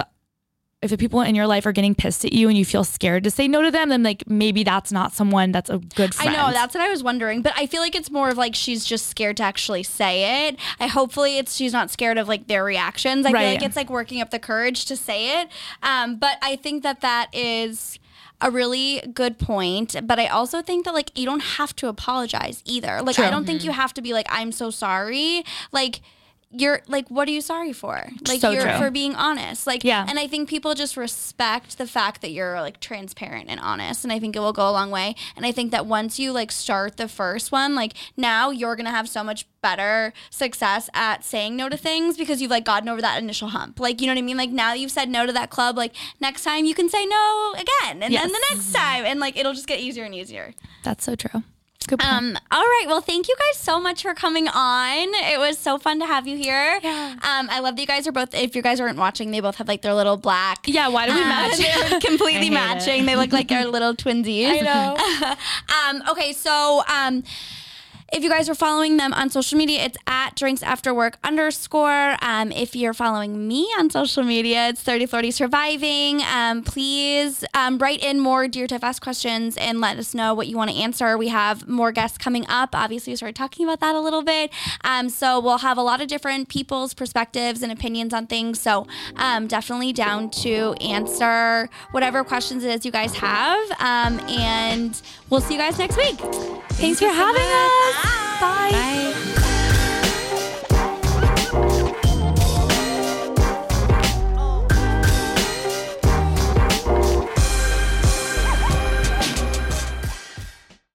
Speaker 2: if the people in your life are getting pissed at you and you feel scared to say no to them, then like maybe that's not someone that's a good friend.
Speaker 1: I know that's what I was wondering, but I feel like it's more of like she's just scared to actually say it. I hopefully it's she's not scared of like their reactions. I feel like it's like working up the courage to say it. Um, but I think that that is a really good point. But I also think that like you don't have to apologize either. Like I don't think you have to be like I'm so sorry. Like you're like, what are you sorry for? Like,
Speaker 2: So
Speaker 1: you're
Speaker 2: true.
Speaker 1: for being honest. Like,
Speaker 2: Yeah.
Speaker 1: And I think people just respect the fact that you're like transparent and honest, and I think it will go a long way. And I think that once you like start the first one, like now you're gonna have so much better success at saying no to things because you've like gotten over that initial hump. Like, you know what I mean? Like now you've said no to that club. Like next time you can say no again, and
Speaker 2: Yes.
Speaker 1: then the next time, and like it'll just get easier and easier.
Speaker 2: That's so true. Good point.
Speaker 1: Um, all right. Well, thank you guys so much for coming on. It was so fun to have you here.
Speaker 2: Yeah.
Speaker 1: Um, I love that you guys are both. If you guys aren't watching, they both have like their little black.
Speaker 2: yeah, why do we
Speaker 1: Uh,
Speaker 2: match?
Speaker 1: they're completely matching. They look like our little twinsies.
Speaker 2: I know.
Speaker 1: um, okay, so um, if you guys are following them on social media, it's at drinks after work underscore. Um, if you're following me on social media, it's 30 Flirty Surviving. Um, please um, write in more Dear TFS questions and let us know what you want to answer. We have more guests coming up. Obviously, we started talking about that a little bit. Um, so we'll have a lot of different people's perspectives and opinions on things. So um, definitely down to answer whatever questions it is you guys have. Um, and we'll see you guys next week.
Speaker 2: Thanks for having us. Bye.
Speaker 3: Bye.